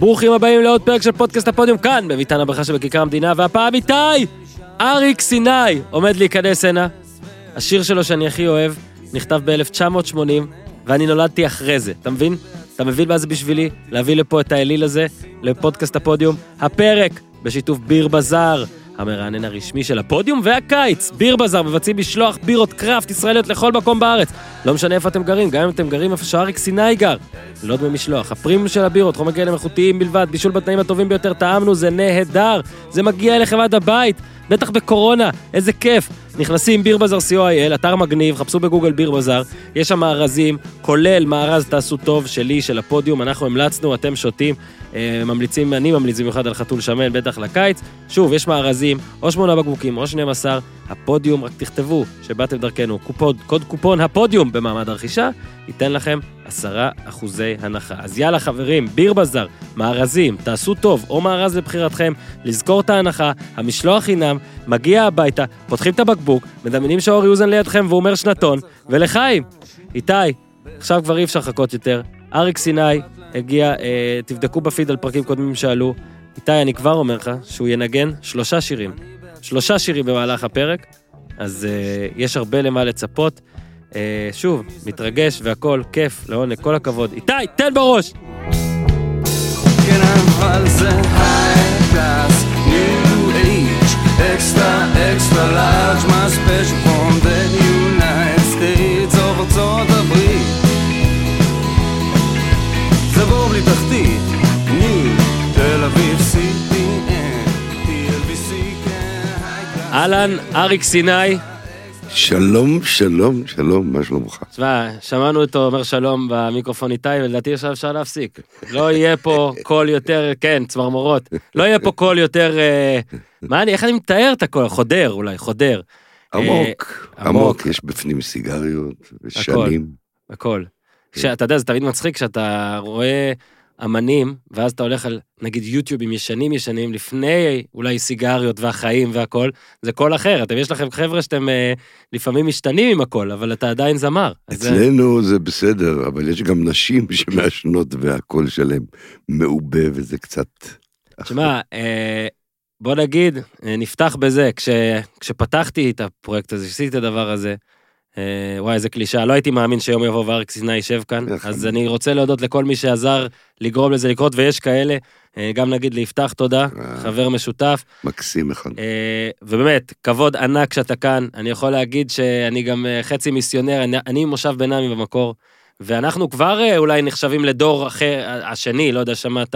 ברוכים הבאים לעוד פרק של פודקאסט הפודיום כאן, בביתן הברכה שבכיכר המדינה, והפעם איתי, אריק סיני, עומד להיכנס הנה. השיר שלו שאני הכי אוהב, נכתב ב-1980, ואני נולדתי אחרי זה, אתה מבין? אתה מבין מה זה בשבילי? להביא לפה את האליל הזה, לפודקאסט הפודיום. הפרק, בשיתוף ביר בזאר, המרענן הרשמי של הפודיום והקיץ. ביר בזאר מבצעים משלוח בירות קראפט ישראליות לכל מקום בארץ. לא משנה איפה אתם גרים, גם אם אתם גרים איפה שאריק סיני גר. לא דמי משלוח. הפרימיום של הבירות, חומר גלם איכותיים בלבד, בישול בתנאים הטובים ביותר, טעמנו, זה נהדר. זה מגיע אליכם עד הבית. בטח בקורונה, איזה כיף. נכנסים ביר בזאר co.il, אתר מגניב, חפשו בגוגל ביר בזאר, יש שם מארזים, כולל מארז תעשו טוב שלי, של הפודיום, אנחנו המלצנו, אתם שותים, ממליצים, אני ממליץ במיוחד על חתול שמן, בטח לקיץ. שוב, יש מארזים, או שמונה בקבוקים, או 12, הפודיום, רק תכתבו שבאתם דרכנו, קופוד, קוד קופון הפודיום במעמד הרכישה, ייתן לכם עשרה אחוזי הנחה. אז יאללה חברים, ביר בזאר, מארזים, תעשו טוב, או מארז לבחירתכם, לזכור את ההנחה, המשלוח חינם, מגיע הביתה, פותחים את הבקבוק, מדמיינים שאורי אוזן לידכם והוא אומר שנתון, ולחיים. איתי, עכשיו כבר אי אפשר לחכות יותר. אריק סיני הגיע, אה, תבדקו בפיד על פרקים קודמים שעלו. איתי, אני כבר אומר לך שהוא ינגן שלושה שירים. שלושה שירים במהלך הפרק, אז אה, יש הרבה למה לצפות. אה, שוב, מתרגש והכל, כיף, לעונג, כל הכבוד. איתי, תן בראש! כן, extra, extra large, my special from the United States of ארצות הברית. אהלן, אריק סיני. שלום, שלום, שלום, מה שלומך? תשמע, שמענו אותו אומר שלום במיקרופון איתי, ולדעתי עכשיו אפשר להפסיק. לא יהיה פה קול יותר, כן, צמרמורות. לא יהיה פה קול יותר... אה, מה אני, איך אני מתאר את הקול? חודר אולי, חודר. עמוק, עמוק. עמוק, יש בפנים סיגריות, ושנים. הכל. שאתה יודע, זה תמיד מצחיק שאתה רואה אמנים, ואז אתה הולך על, נגיד, יוטיובים ישנים ישנים, לפני אולי סיגריות והחיים והכל, זה קול אחר. אתם, יש לכם חבר'ה שאתם אה, לפעמים משתנים עם הכל, אבל אתה עדיין זמר. אז זה- אצלנו זה בסדר, אבל יש גם נשים שמעשנות והקול שלהם מעובה וזה קצת... תשמע, אה, בוא נגיד, אה, נפתח בזה, כש, כשפתחתי את הפרויקט הזה, שעשיתי את הדבר הזה, וואי, איזה קלישאה, לא הייתי מאמין שיום יבוא ואריק סיני יישב כאן, אז אני- רוצה להודות לכל מי שעזר לגרום לזה לקרות, ויש כאלה, אה, גם נגיד ליפתח תודה, אה. חבר משותף, מקסים אחד. אה, ובאמת, כבוד ענק שאתה כאן, אני יכול להגיד שאני גם אה, חצי מיסיונר, אני, אני מושב בינמי במקור, ואנחנו כבר אה, אולי נחשבים לדור אחר, השני, לא יודע, שמעת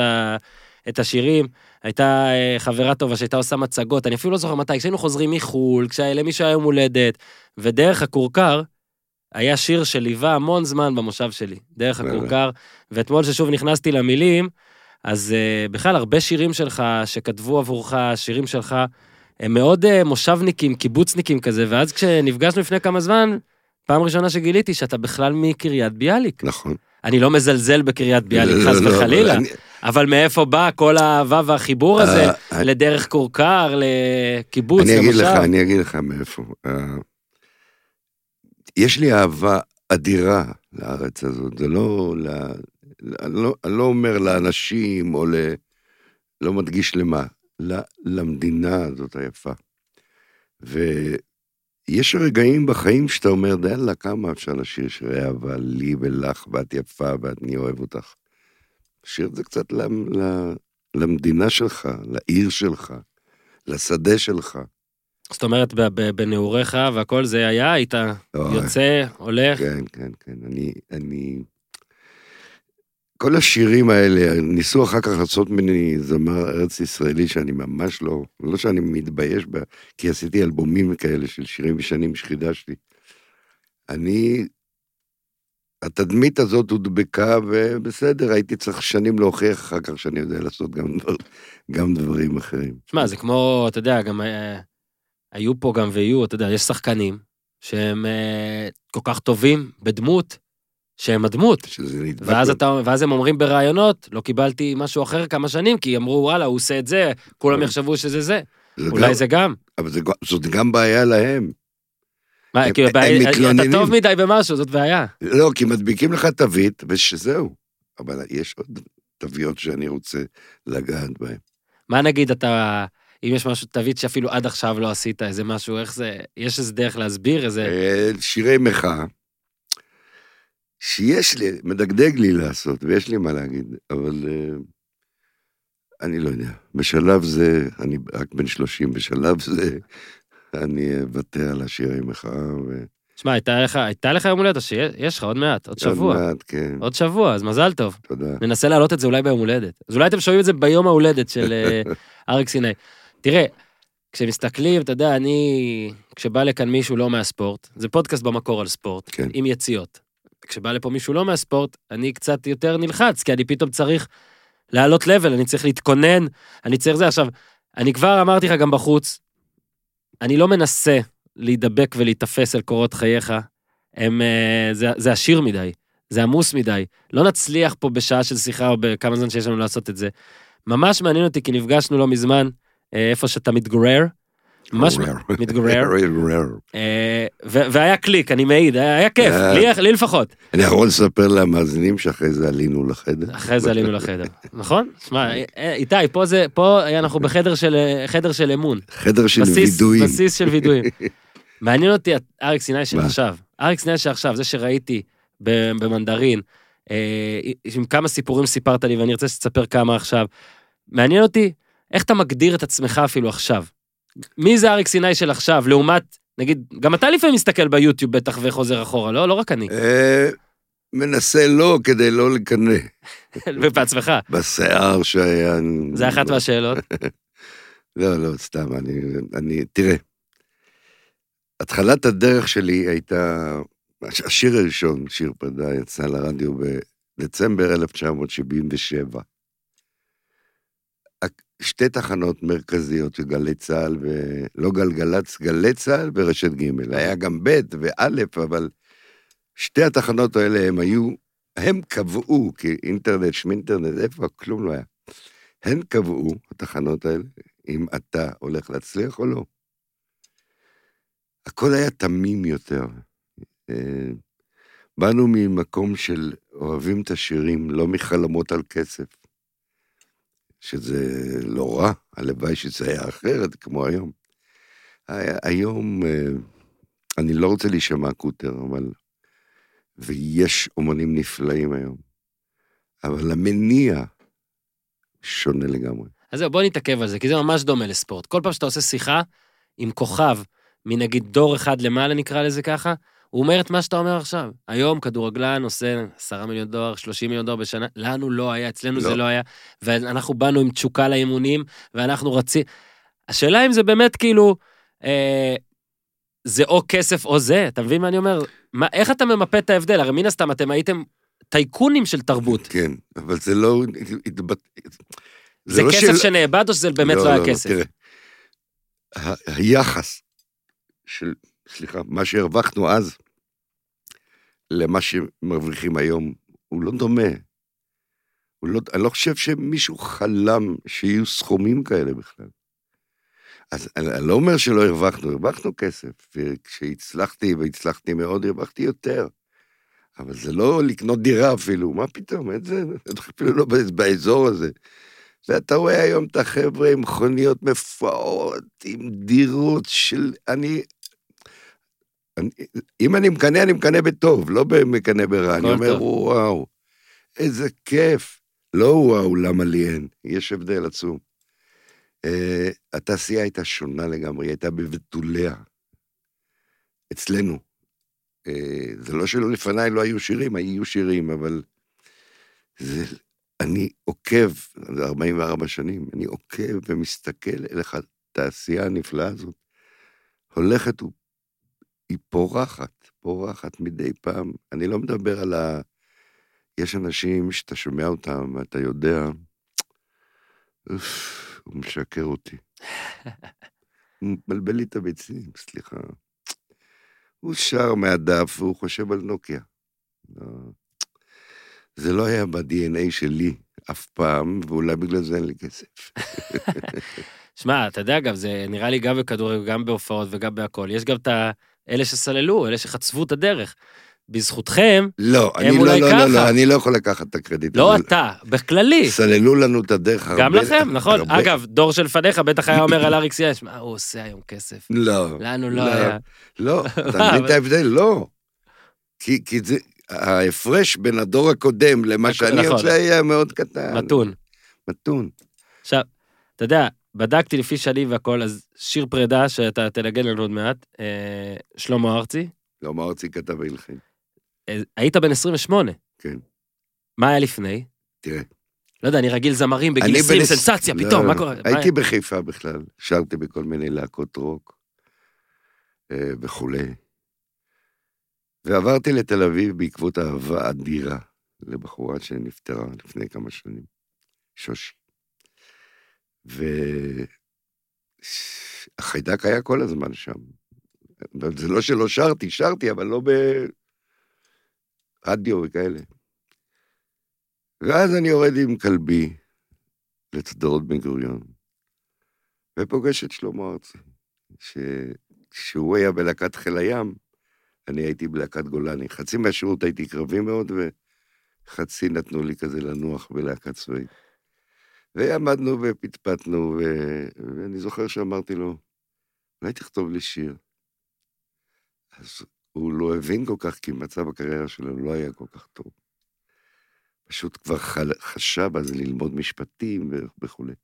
את השירים. הייתה אה, חברה טובה שהייתה עושה מצגות, אני אפילו לא זוכר מתי, כשהיינו חוזרים מחו"ל, כשלמישהו היה יום הולדת, ודרך הכורכר, היה שיר שליווה המון זמן במושב שלי, דרך. הכורכר, ואתמול ששוב נכנסתי למילים, אז uh, בכלל הרבה שירים שלך שכתבו עבורך, שירים שלך, הם מאוד uh, מושבניקים, קיבוצניקים כזה, ואז כשנפגשנו לפני כמה זמן, פעם ראשונה שגיליתי שאתה בכלל מקריית ביאליק. נכון. אני לא מזלזל בקריית ביאליק, לא, חס לא, וחלילה, אני- אבל מאיפה בא כל האהבה והחיבור הזה אה, אני- לדרך כורכר, לקיבוץ, אני אגיד לך? אני אגיד לך מאיפה. אה, יש לי אהבה אדירה לארץ הזאת, זה לא, אני לא, אני לא אומר לאנשים או ל... לא מדגיש למה, ל- למדינה הזאת היפה. ויש רגעים בחיים שאתה אומר, יאללה, כמה אפשר לשיר שירי אהבה לי ולך, ואת יפה ואני אוהב אותך. שיר את זה קצת למ- למדינה שלך, לעיר שלך, לשדה שלך. זאת אומרת, בנעוריך והכל זה היה, היית אוי. יוצא, הולך, כן, כן, כן. אני, אני... כל השירים האלה, ניסו אחר כך לעשות ממני זמר ארץ ישראלי שאני ממש לא, לא שאני מתבייש בה, כי עשיתי אלבומים כאלה של שירים ישנים שחידשתי. אני, התדמית הזאת הודבקה, ובסדר, הייתי צריך שנים להוכיח אחר כך שאני יודע לעשות גם, דבר, גם דברים אחרים. שמע, זה כמו, אתה יודע, גם אה, היו פה גם ויהיו, אתה יודע, יש שחקנים שהם אה, כל כך טובים בדמות, שהם הדמות. שזה נדבק. ואז. אתה, ואז הם אומרים בראיונות, לא קיבלתי משהו אחר כמה שנים, כי אמרו, וואלה, הוא עושה את זה, כולם יחשבו שזה זה. זה אולי גם- זה גם. אבל זה, זאת גם בעיה להם. מה, כאילו, אתה. טוב מדי במשהו, זאת בעיה. לא, כי מדביקים לך תווית, ושזהו. אבל יש עוד, תוויות שאני רוצה לגעת בהן. מה נגיד אתה, אם יש משהו, תווית שאפילו עד עכשיו לא עשית, איזה משהו, איך זה, יש איזה דרך להסביר, איזה... אה, שירי מחאה, שיש לי, מדגדג לי לעשות, ויש לי מה להגיד, אבל אה, אני לא יודע. בשלב זה, אני רק בן 30, בשלב זה אני אוותר על השירי מחאה. ו... שמע, הייתה לך, הייתה לך יום הולדת, שיש לך עוד מעט, עוד שבוע. עוד מעט, כן, עוד שבוע, אז מזל טוב. תודה. ננסה להעלות את זה אולי ביום הולדת. אז אולי אתם שומעים את זה ביום ההולדת של אה, אריק סיני. תראה, כשמסתכלים, אתה יודע, אני... כשבא לכאן מישהו לא מהספורט, זה פודקאסט במקור על ספורט, כן. עם יציאות. כשבא לפה מישהו לא מהספורט, אני קצת יותר נלחץ, כי אני פתאום צריך לעלות לבל, אני צריך להתכונן, אני צריך זה. עכשיו, אני כבר אמרתי לך גם בחוץ, אני לא מנסה להידבק ולהיתפס אל קורות חייך, הם, אה, זה, זה עשיר מדי, זה עמוס מדי. לא נצליח פה בשעה של שיחה או בכמה זמן שיש לנו לעשות את זה. ממש מעניין אותי, כי נפגשנו לא מזמן, אה, איפה שאתה מתגורר. מתגורר. מתגורר. אה, והיה קליק, אני מעיד, היה כיף, אה. לי, לפחות. אני יכול לספר למאזינים שאחרי זה עלינו לחדר. אחרי זה עלינו לחדר, נכון? שמע, אה, איתי, פה זה, פה אנחנו בחדר של, חדר של אמון. חדר של וידויים. בסיס של וידויים. מעניין אותי אריק סיני של? עכשיו. אריק סיני של עכשיו, זה שראיתי במנדרין, עם כמה סיפורים סיפרת לי ואני רוצה שתספר כמה עכשיו. מעניין אותי איך אתה מגדיר את עצמך אפילו עכשיו. מי זה אריק סיני של עכשיו, לעומת, נגיד, גם אתה לפעמים מסתכל ביוטיוב בטח וחוזר אחורה, לא? לא רק אני. אה, מנסה לא כדי לא לקנא. ובעצמך. בשיער שהיה... זה אחת מהשאלות. לא, לא, סתם, אני, אני, תראה, התחלת הדרך שלי הייתה, השיר הראשון, שיר פרידה, יצא לרדיו בדצמבר 1977. שתי תחנות מרכזיות של גלי צה"ל, ולא גלגלצ, גלי צה"ל ורשת ג'. היה גם ב' וא', אבל שתי התחנות האלה הם היו, הם קבעו, כי אינטרנט, שמינטרנט, איפה, כלום לא היה. הן קבעו, התחנות האלה, אם אתה הולך להצליח או לא. הכל היה תמים יותר. אה, באנו ממקום של אוהבים את השירים, לא מחלומות על כסף. שזה לא רע, הלוואי שזה היה אחרת, כמו היום. היום, אה, אני לא רוצה להישמע קוטר, אבל... ויש אומנים נפלאים היום. אבל המניע שונה לגמרי. אז זהו, בוא נתעכב על זה, כי זה ממש דומה לספורט. כל פעם שאתה עושה שיחה עם כוכב, מנגיד דור אחד למעלה נקרא לזה ככה, הוא אומר את מה שאתה אומר עכשיו. היום כדורגלן עושה 10 מיליון דולר, 30 מיליון דולר בשנה, לנו לא היה, אצלנו לא. זה לא היה, ואנחנו באנו עם תשוקה לאימונים, ואנחנו רצים... השאלה אם זה באמת כאילו, אה, זה או כסף או זה, אתה מבין מה אני אומר? מה, איך אתה ממפה את ההבדל? הרי מן הסתם אתם הייתם טייקונים של תרבות. כן, אבל זה לא... התבט... זה, לא כסף של- שנאבד או שזה באמת לא, היה כסף? תראה, ה- היחס של, סליחה, מה שהרווחנו אז למה שמרוויחים היום, הוא לא דומה. הוא לא, אני לא חושב שמישהו חלם שיהיו סכומים כאלה בכלל. אז אני, אני לא אומר שלא הרווחנו, הרווחנו כסף. וכשהצלחתי, והצלחתי מאוד, הרווחתי יותר. אבל זה לא לקנות דירה אפילו, מה פתאום, אין זה, אפילו לא באזור הזה. ואתה רואה היום את החבר'ה עם מכוניות מפוארות, עם דירות של... אני... אני אם אני מקנא, אני מקנא בטוב, לא מקנא ברע. אני אומר, טוב. וואו, איזה כיף. לא וואו, למה לי אין? יש הבדל עצום. Uh, התעשייה הייתה שונה לגמרי, היא הייתה בבתוליה. אצלנו. Uh, זה לא שלא לפניי לא היו שירים, היו שירים, אבל זה, אני עוקב, זה 44 שנים, אני עוקב ומסתכל איך התעשייה הנפלאה הזאת הולכת. היא פורחת, פורחת מדי פעם. אני לא מדבר על ה... יש אנשים שאתה שומע אותם ואתה יודע, אוף, הוא משקר אותי. הוא מבלבל לי את הביצים, סליחה. הוא שר מהדף והוא חושב על נוקיה. לא. זה לא היה ב-DNA שלי אף פעם, ואולי בגלל זה אין לי כסף. שמע, אתה יודע, אגב, זה נראה לי גם בכדורגל, גם בהופעות וגם בהכל. יש גם את ה- אלה שסללו, אלה שחצבו את הדרך. בזכותכם, לא, הם אני לא, אולי לא, לא, ככה. לא, אני לא יכול לקחת את הקרדיט. לא הזה. אתה, בכללי. סללו לנו את הדרך הרבה. גם לכם, נכון. הרבה- אגב, דור שלפניך בטח היה אומר על אריק סיאש, מה הוא עושה היום כסף? לא. לנו לא היה. לא, אתה מבין את ההבדל? לא. כי, כי זה, ההפרש בין הדור הקודם למה שאני נכון. עושה היה מאוד קטן. מתון. מתון. עכשיו, אתה יודע, בדקתי לפי שנים והכל, אז שיר פרידה שאתה תנגן לנו עוד מעט, אה, שלמה ארצי, לא, מה ארצי כתב הלחין. אה, היית בן 28. כן. מה היה לפני? תראה. לא יודע, אני רגיל זמרים בגיל אני 20, בן- סנסציה, לא, פתאום, לא, מה לא. קורה? הייתי מה- בחיפה בכלל, שרתי בכל מיני להקות רוק אה, וכולי. ועברתי לתל אביב בעקבות אהבה אדירה לבחורה שנפטרה לפני כמה שנים, שושי. והחיידק היה כל הזמן שם. זה לא שלא שרתי, שרתי, אבל לא ברדיו וכאלה. ואז אני יורד עם כלבי לשדרות בן גוריון, ופוגש את שלמה ארצי, שכשהוא היה בלהקת חיל הים, אני הייתי בלהקת גולני. חצי מהשירות הייתי קרבי מאוד, וחצי נתנו לי כזה לנוח בלהקה צבאית. ועמדנו ופטפטנו, ו... ואני זוכר שאמרתי לו, אולי תכתוב לי שיר. אז הוא לא הבין כל כך, כי מצב הקריירה שלו לא היה כל כך טוב. פשוט כבר חל... חשב אז ללמוד משפטים וכולי.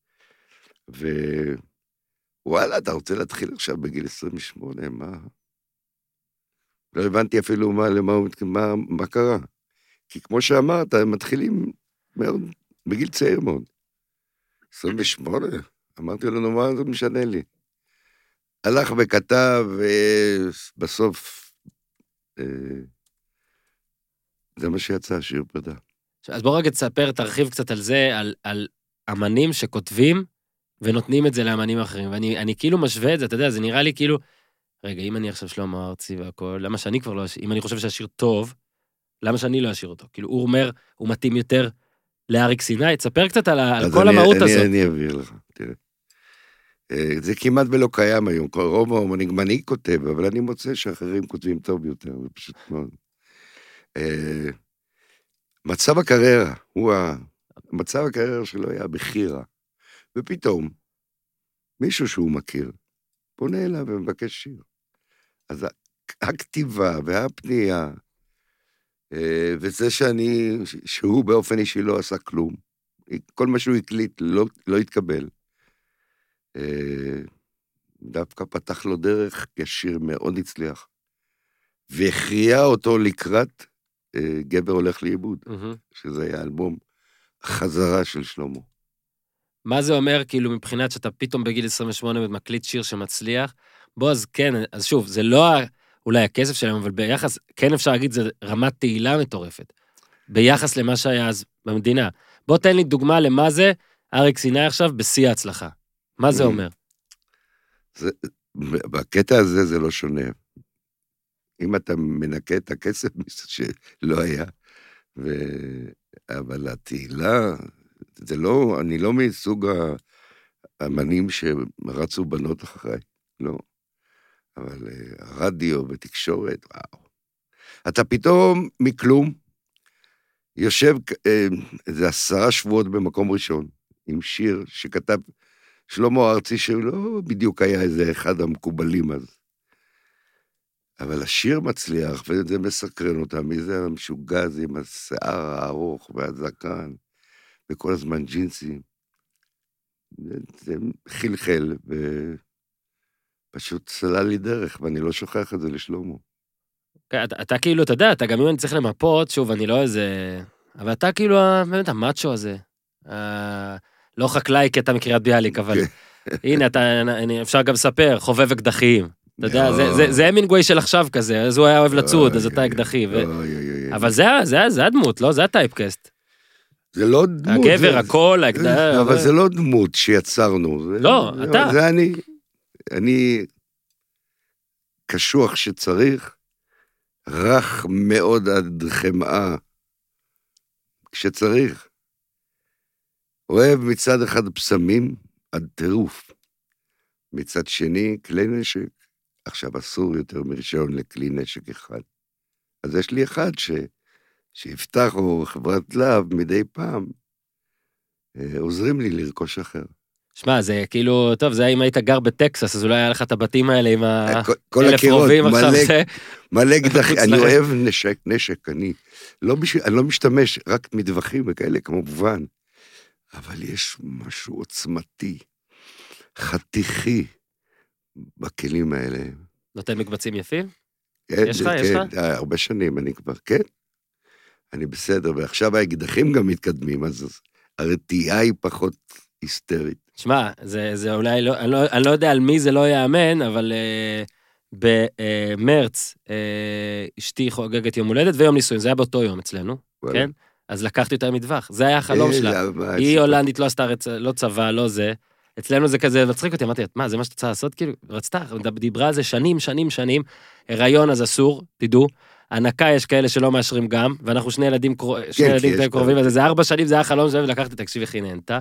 ווואלה, אתה רוצה להתחיל עכשיו בגיל 28, מה? לא הבנתי אפילו מה, למה הוא מת... מה, מה קרה. כי כמו שאמרת, הם מתחילים מאוד, בגיל צעיר מאוד. 28? אמרתי לו, נו, מה זה משנה לי? הלך וכתב, ובסוף... אה, זה מה שיצא, שיר פרידה. אז בוא רגע תספר, תרחיב קצת על זה, על, על אמנים שכותבים ונותנים את זה לאמנים אחרים. ואני אני כאילו משווה את זה, אתה יודע, זה נראה לי כאילו, רגע, אם אני עכשיו שלמה ארצי והכול, למה שאני כבר לא אשיר, אם אני חושב שהשיר טוב, למה שאני לא אשיר אותו? כאילו, הוא אומר, הוא מתאים יותר לאריק סיני, תספר קצת על, על כל אני- המהות אני, הזאת. אני אעביר לך, תראה. אה, זה כמעט ולא קיים היום, רוב האומנים, גם אני כותב, אבל אני מוצא שאחרים כותבים טוב יותר, זה פשוט מאוד. אה, מצב הקריירה, הוא ה... מצב הקריירה שלו היה בחירה, ופתאום מישהו שהוא מכיר פונה אליו ומבקש שיר. אז הכתיבה והפנייה, וזה שאני, שהוא באופן אישי לא עשה כלום, כל מה שהוא הקליט לא, לא התקבל. אה, דווקא פתח לו דרך, כי השיר מאוד הצליח, והכריע אותו לקראת אה, גבר הולך לאיבוד, מהמם. שזה היה אלבום חזרה של שלמה. מה זה אומר, כאילו, מבחינת שאתה פתאום בגיל 28 מקליט שיר שמצליח? בוא, אז כן, אז שוב, זה לא ה- אולי הכסף שלהם, אבל ביחס, כן אפשר להגיד, זה רמת תהילה מטורפת. ביחס למה שהיה אז במדינה. בוא תן לי דוגמה למה זה אריק סיני עכשיו בשיא ההצלחה. מה זה Mm. אומר? זה, בקטע הזה זה לא שונה. אם אתה מנקה את הכסף שלא היה, ו... אבל התהילה, זה לא, אני לא מסוג האמנים שרצו בנות אחריי, לא. אבל אה, הרדיו ותקשורת, וואו. אתה פתאום מכלום יושב אה, איזה עשרה שבועות במקום ראשון, עם שיר שכתב שלמה ארצי, שלא בדיוק היה איזה אחד המקובלים אז. אבל השיר מצליח, וזה מסקרן אותם, מי זה המשוגע הזה עם השיער הארוך והזקן, וכל הזמן ג'ינסים. זה, חלחל, ופשוט סלל לי דרך, ואני לא שוכח את זה לשלמה. כן, אתה, אתה כאילו, אתה יודע, אתה גם אם אני צריך למפות, שוב, אני לא איזה... אבל אתה כאילו, ה- באמת, המאצ'ו הזה. ה- לא חקלאי כי אתה מקריית ביאליק, אבל הנה, אתה, אני, אפשר גם לספר, חובב אקדחים. אתה יודע, זה, זה, זה המינגווי של עכשיו כזה, אז הוא היה אוהב לצוד, אז אתה אקדחי. ו... אבל זה, הדמות, לא? זה הטייפקאסט. זה לא דמות. הגבר, הכל, האקדח... אבל זה לא דמות שיצרנו. לא, אתה. זה אני. אני קשוח שצריך, רך מאוד עד חמאה כשצריך. אוהב מצד אחד פסמים עד טירוף. מצד שני, כלי נשק. עכשיו אסור יותר מרישיון לכלי נשק אחד. אז יש לי אחד ש... שיפתח או חברת להב מדי פעם, אה, עוזרים לי לרכוש אחר. שמע, זה כאילו, טוב, זה אם היית גר בטקסס, אז אולי היה לך את הבתים האלה עם אה, האלף הקירות, רובים עכשיו, מלא- זה... מלא אקדחים, מחוץ אני. אוהב נשק, נשק, אני לא, אני לא משתמש רק מטווחים וכאלה, כמובן, אבל יש משהו עוצמתי, חתיכי, בכלים האלה. נותן מקבצים יפים? כן, יש לך? כן, יש לך? אה, הרבה שנים, אני כבר, כן. אני בסדר, ועכשיו האקדחים גם מתקדמים, אז הרתיעה היא פחות היסטרית. שמע, זה, זה אולי לא אני, לא, אני לא יודע על מי זה לא ייאמן, אבל uh, במרץ uh, אשתי חוגגת יום הולדת ויום נישואין, זה היה באותו יום אצלנו, וואלה. כן? אז לקחתי אותה מטווח, זה היה החלום אה, שלה. היא. הולנדית, לא עשתה רצ... לא צבא, לא זה. אצלנו זה כזה מצחיק אותי, אמרתי, מה, זה מה שאת רוצה לעשות? כאילו, רצתה, דיברה על זה שנים, שנים, שנים. הריון אז אסור, תדעו. הנקה יש כאלה שלא מאשרים גם, ואנחנו שני ילדים, קרו- שני כי ילדים כאלה קרובים. אז זה ארבע שנים, זה היה החלום שלהם, ולקחתי, תקשיב, איך היא נהנתה,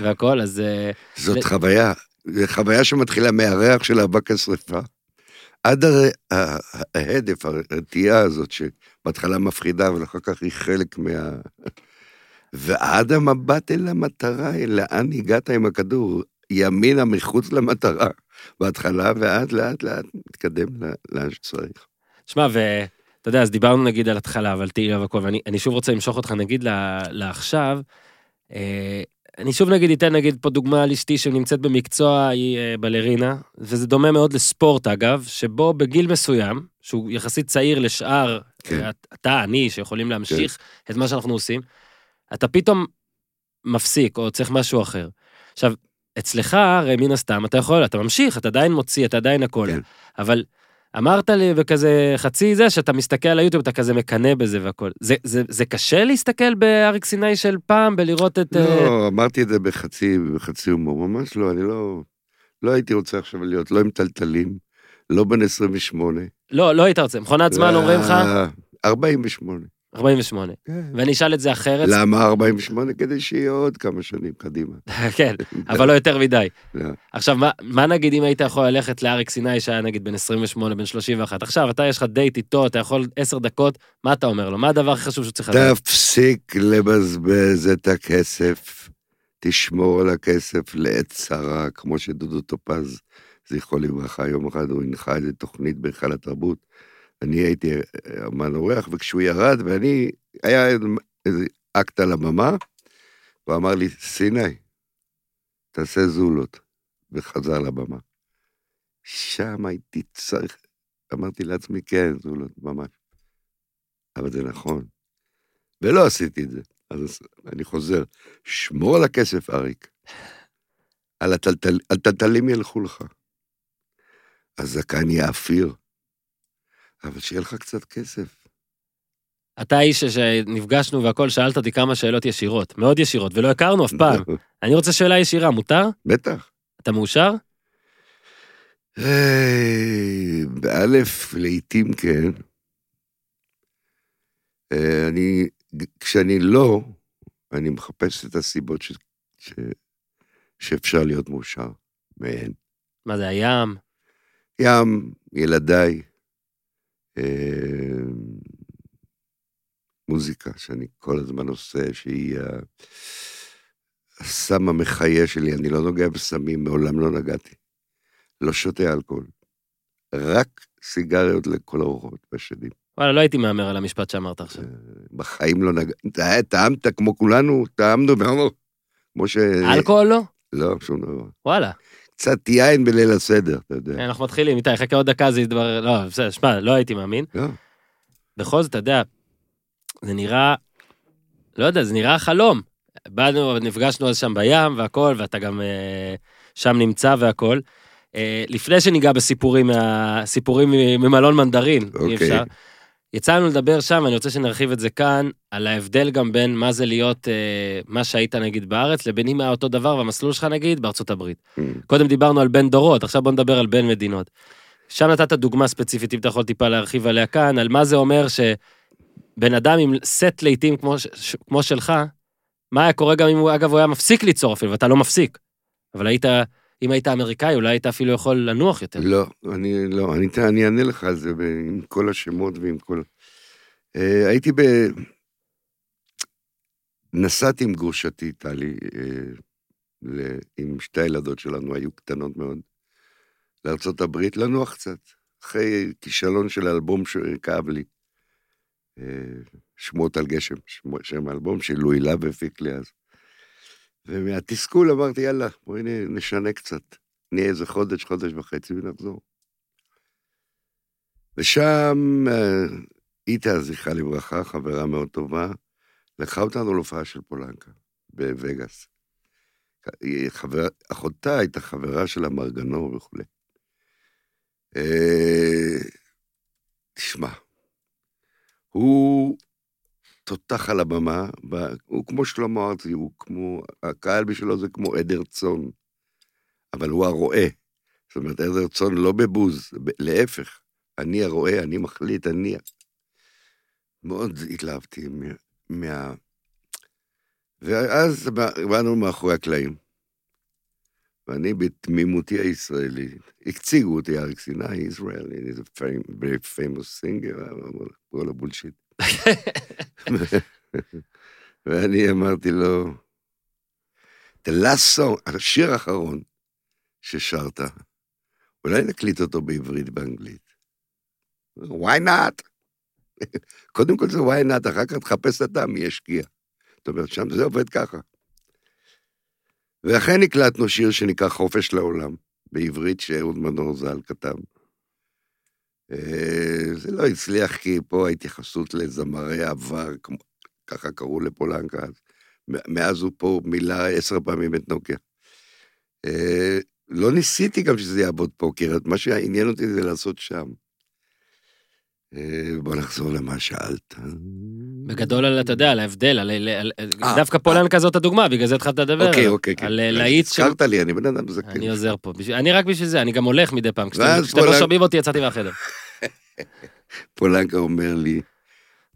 והכל, אז... אה, זאת ל- חוויה, זו חוויה שמתחילה מהריח של אבק השרפה, עד הר... ההדף, הרתיעה הזאת, שבהתחלה מפחידה, אבל אחר כך היא חלק מה... ועד המבט אל המטרה, אל לאן הגעת עם הכדור, ימינה מחוץ למטרה, בהתחלה, ועד לאט לאט מתקדם לאן שצריך. שמע, ואתה יודע, אז דיברנו נגיד על התחלה, אבל תהילה והכל, ואני אני שוב רוצה למשוך אותך נגיד ל- לעכשיו. אה, אני שוב נגיד אתן נגיד פה דוגמה על אשתי שנמצאת במקצוע, היא אה, בלרינה, וזה דומה מאוד לספורט אגב, שבו בגיל מסוים, שהוא יחסית צעיר לשאר, כן. אתה, אני, שיכולים להמשיך את מה שאנחנו עושים, אתה פתאום מפסיק או צריך משהו אחר. עכשיו, אצלך, הרי מן הסתם, אתה יכול, אתה ממשיך, אתה עדיין מוציא, אתה עדיין הכל. כן. אבל אמרת לי בכזה חצי זה, שאתה מסתכל על היוטיוב, אתה כזה מקנא בזה והכל. זה, זה, זה קשה להסתכל באריק סיני של פעם, בלראות את... אה, לא, אמרתי את זה בחצי, בחצי הומור, ממש לא, אני לא... לא הייתי רוצה עכשיו להיות לא עם טלטלים, לא בן 28. לא, לא היית רוצה. מכונת זמן אומרים לך, אה, 48. 48. כן. ואני אשאל את זה אחרת, למה 48? כדי שיהיה עוד כמה שנים קדימה. כן, אבל לא יותר מדי. לא. עכשיו, מה, מה נגיד אם היית יכול ללכת לאריק סיני שהיה נגיד בן 28, בן 31? עכשיו, אתה יש לך דייט איתו, אתה יכול 10 דקות, מה אתה אומר לו? מה הדבר הכי חשוב שהוא צריך לדעת? תפסיק לבזבז את הכסף, תשמור על הכסף לעת צרה, כמו שדודו טופז, זכרו לברכה, יום אחד הוא הנחה איזה תוכנית בהיכל התרבות. אני הייתי אמן אורח, וכשהוא ירד, ואני, היה איזה אקט על הבמה, הוא אמר לי, סיני, תעשה זולות, וחזר לבמה. שם הייתי צריך, אמרתי לעצמי, כן, זולות, ממש. אבל זה נכון. ולא עשיתי את זה. אז אני חוזר, שמור על הכסף, אריק. על הטלטל, הטלטלים ילכו לך. הזקן יאפיר. אבל שיהיה לך קצת כסף. אתה האיש שנפגשנו והכל, שאלת אותי כמה שאלות ישירות, מאוד ישירות, ולא הכרנו אף פעם. אני רוצה שאלה ישירה, מותר? בטח. אתה מאושר? היי, באלף, לעיתים כן. אה, אני, כשאני לא, אני מחפש את הסיבות ש, ש, שאפשר להיות מאושר מהן. מה זה, הים? ים, ילדיי, אה, מוזיקה שאני כל הזמן עושה, שהיא ה- הסם המחיה שלי, אני לא נוגע בסמים, מעולם לא נגעתי. לא שותה אלכוהול. רק סיגריות לכל הרוחות בשנים. וואלה, לא הייתי מהמר על המשפט שאמרת עכשיו. בחיים לא נגע... טעמת כמו כולנו, טעמנו ואמרנו, כמו ש... אלכוהול לא? לא, שום דבר. וואלה. קצת יין בליל הסדר, אתה יודע. אנחנו מתחילים, איתי, חכה עוד דקה זה יתברר, לא, בסדר, שמע, לא הייתי מאמין. לא, בכל זאת, אתה יודע, זה נראה, לא יודע, זה נראה חלום. באנו, נפגשנו אז שם בים והכל, ואתה גם אה, שם נמצא והכל. אה, לפני שניגע בסיפורים, מה, סיפורים ממלון מנדרין, אי אוקיי. אפשר. יצא לנו לדבר שם, אני רוצה שנרחיב את זה כאן, על ההבדל גם בין מה זה להיות אה, מה שהיית נגיד בארץ, לבין אם היה אותו דבר והמסלול שלך נגיד בארצות הברית. Mm. קודם דיברנו על בין דורות, עכשיו בוא נדבר על בין מדינות. שם נתת דוגמה ספציפית, אם אתה יכול טיפה להרחיב עליה כאן, על מה זה אומר שבן אדם עם סט לעיתים כמו, ש- ש- כמו שלך, מה היה קורה גם אם הוא, אגב, הוא היה מפסיק ליצור אפילו, ואתה לא מפסיק. אבל היית, אם היית אמריקאי, אולי היית אפילו יכול לנוח יותר. לא, אני לא, אני, אני אענה לך על זה עם כל השמות ועם כל... אה, הייתי ב... נסעתי עם גרושתי, טלי, אה, עם שתי הילדות שלנו, היו קטנות מאוד, הברית, לנוח קצת, אחרי כישלון של האלבום שכאב לי. אה, שמועות על גשם, שם האלבום שלואי להב הפיק לי אז. ומהתסכול אמרתי, יאללה, בואי נשנה קצת. נהיה איזה חודש, חודש וחצי ונחזור. ושם אה, איתה, זכרה לברכה, חברה מאוד טובה, לקחה אותנו להופעה של פולנקה בווגאס. אחותה הייתה חברה של המרגנור וכולי. אה, תשמע, הוא תותח על הבמה, הוא כמו שלמה ארצי, הוא כמו, הקהל בשבילו זה כמו עדר צאן, אבל הוא הרועה. זאת אומרת, עדר צאן לא בבוז, להפך, אני הרועה, אני מחליט, אני... מאוד התלהבתי מה... ואז בא- באנו מאחורי הקלעים. ואני בתמימותי הישראלית, הציגו אותי אריק סיני, ישראל, he's a very famous singer, כל הבולשיט. ואני אמרתי לו, the last song, השיר האחרון ששרת, אולי נקליט אותו בעברית באנגלית. why not? קודם כל זה why not, אחר כך תחפש אתה מי ישקיע. זאת אומרת, שם זה עובד ככה. ואכן הקלטנו שיר שנקרא חופש לעולם, בעברית שאהוד מנור ז"ל כתב. אה, זה לא הצליח כי פה ההתייחסות לזמרי עבר, כמו- ככה קראו לפולנקה אז. מאז הוא פה מילא עשר פעמים את נוקיה. אה, לא ניסיתי גם שזה יעבוד פה, כי מה שעניין אותי זה לעשות שם. אה, בוא נחזור למה שאלת. בגדול, על, אתה יודע, על ההבדל, על, על, על, אה, דווקא פולנקה זאת הדוגמה, בגלל זה התחלת לדבר. אוקיי. אוקיי, כן. על אה, להיט של... הזכרת לי, אני בן אדם זקן. אני עוזר פה. אני רק בשביל זה, אני גם הולך מדי פעם. כשאתם לא שומעים אותי, יצאתי מהחדר. פולנקה אומר לי,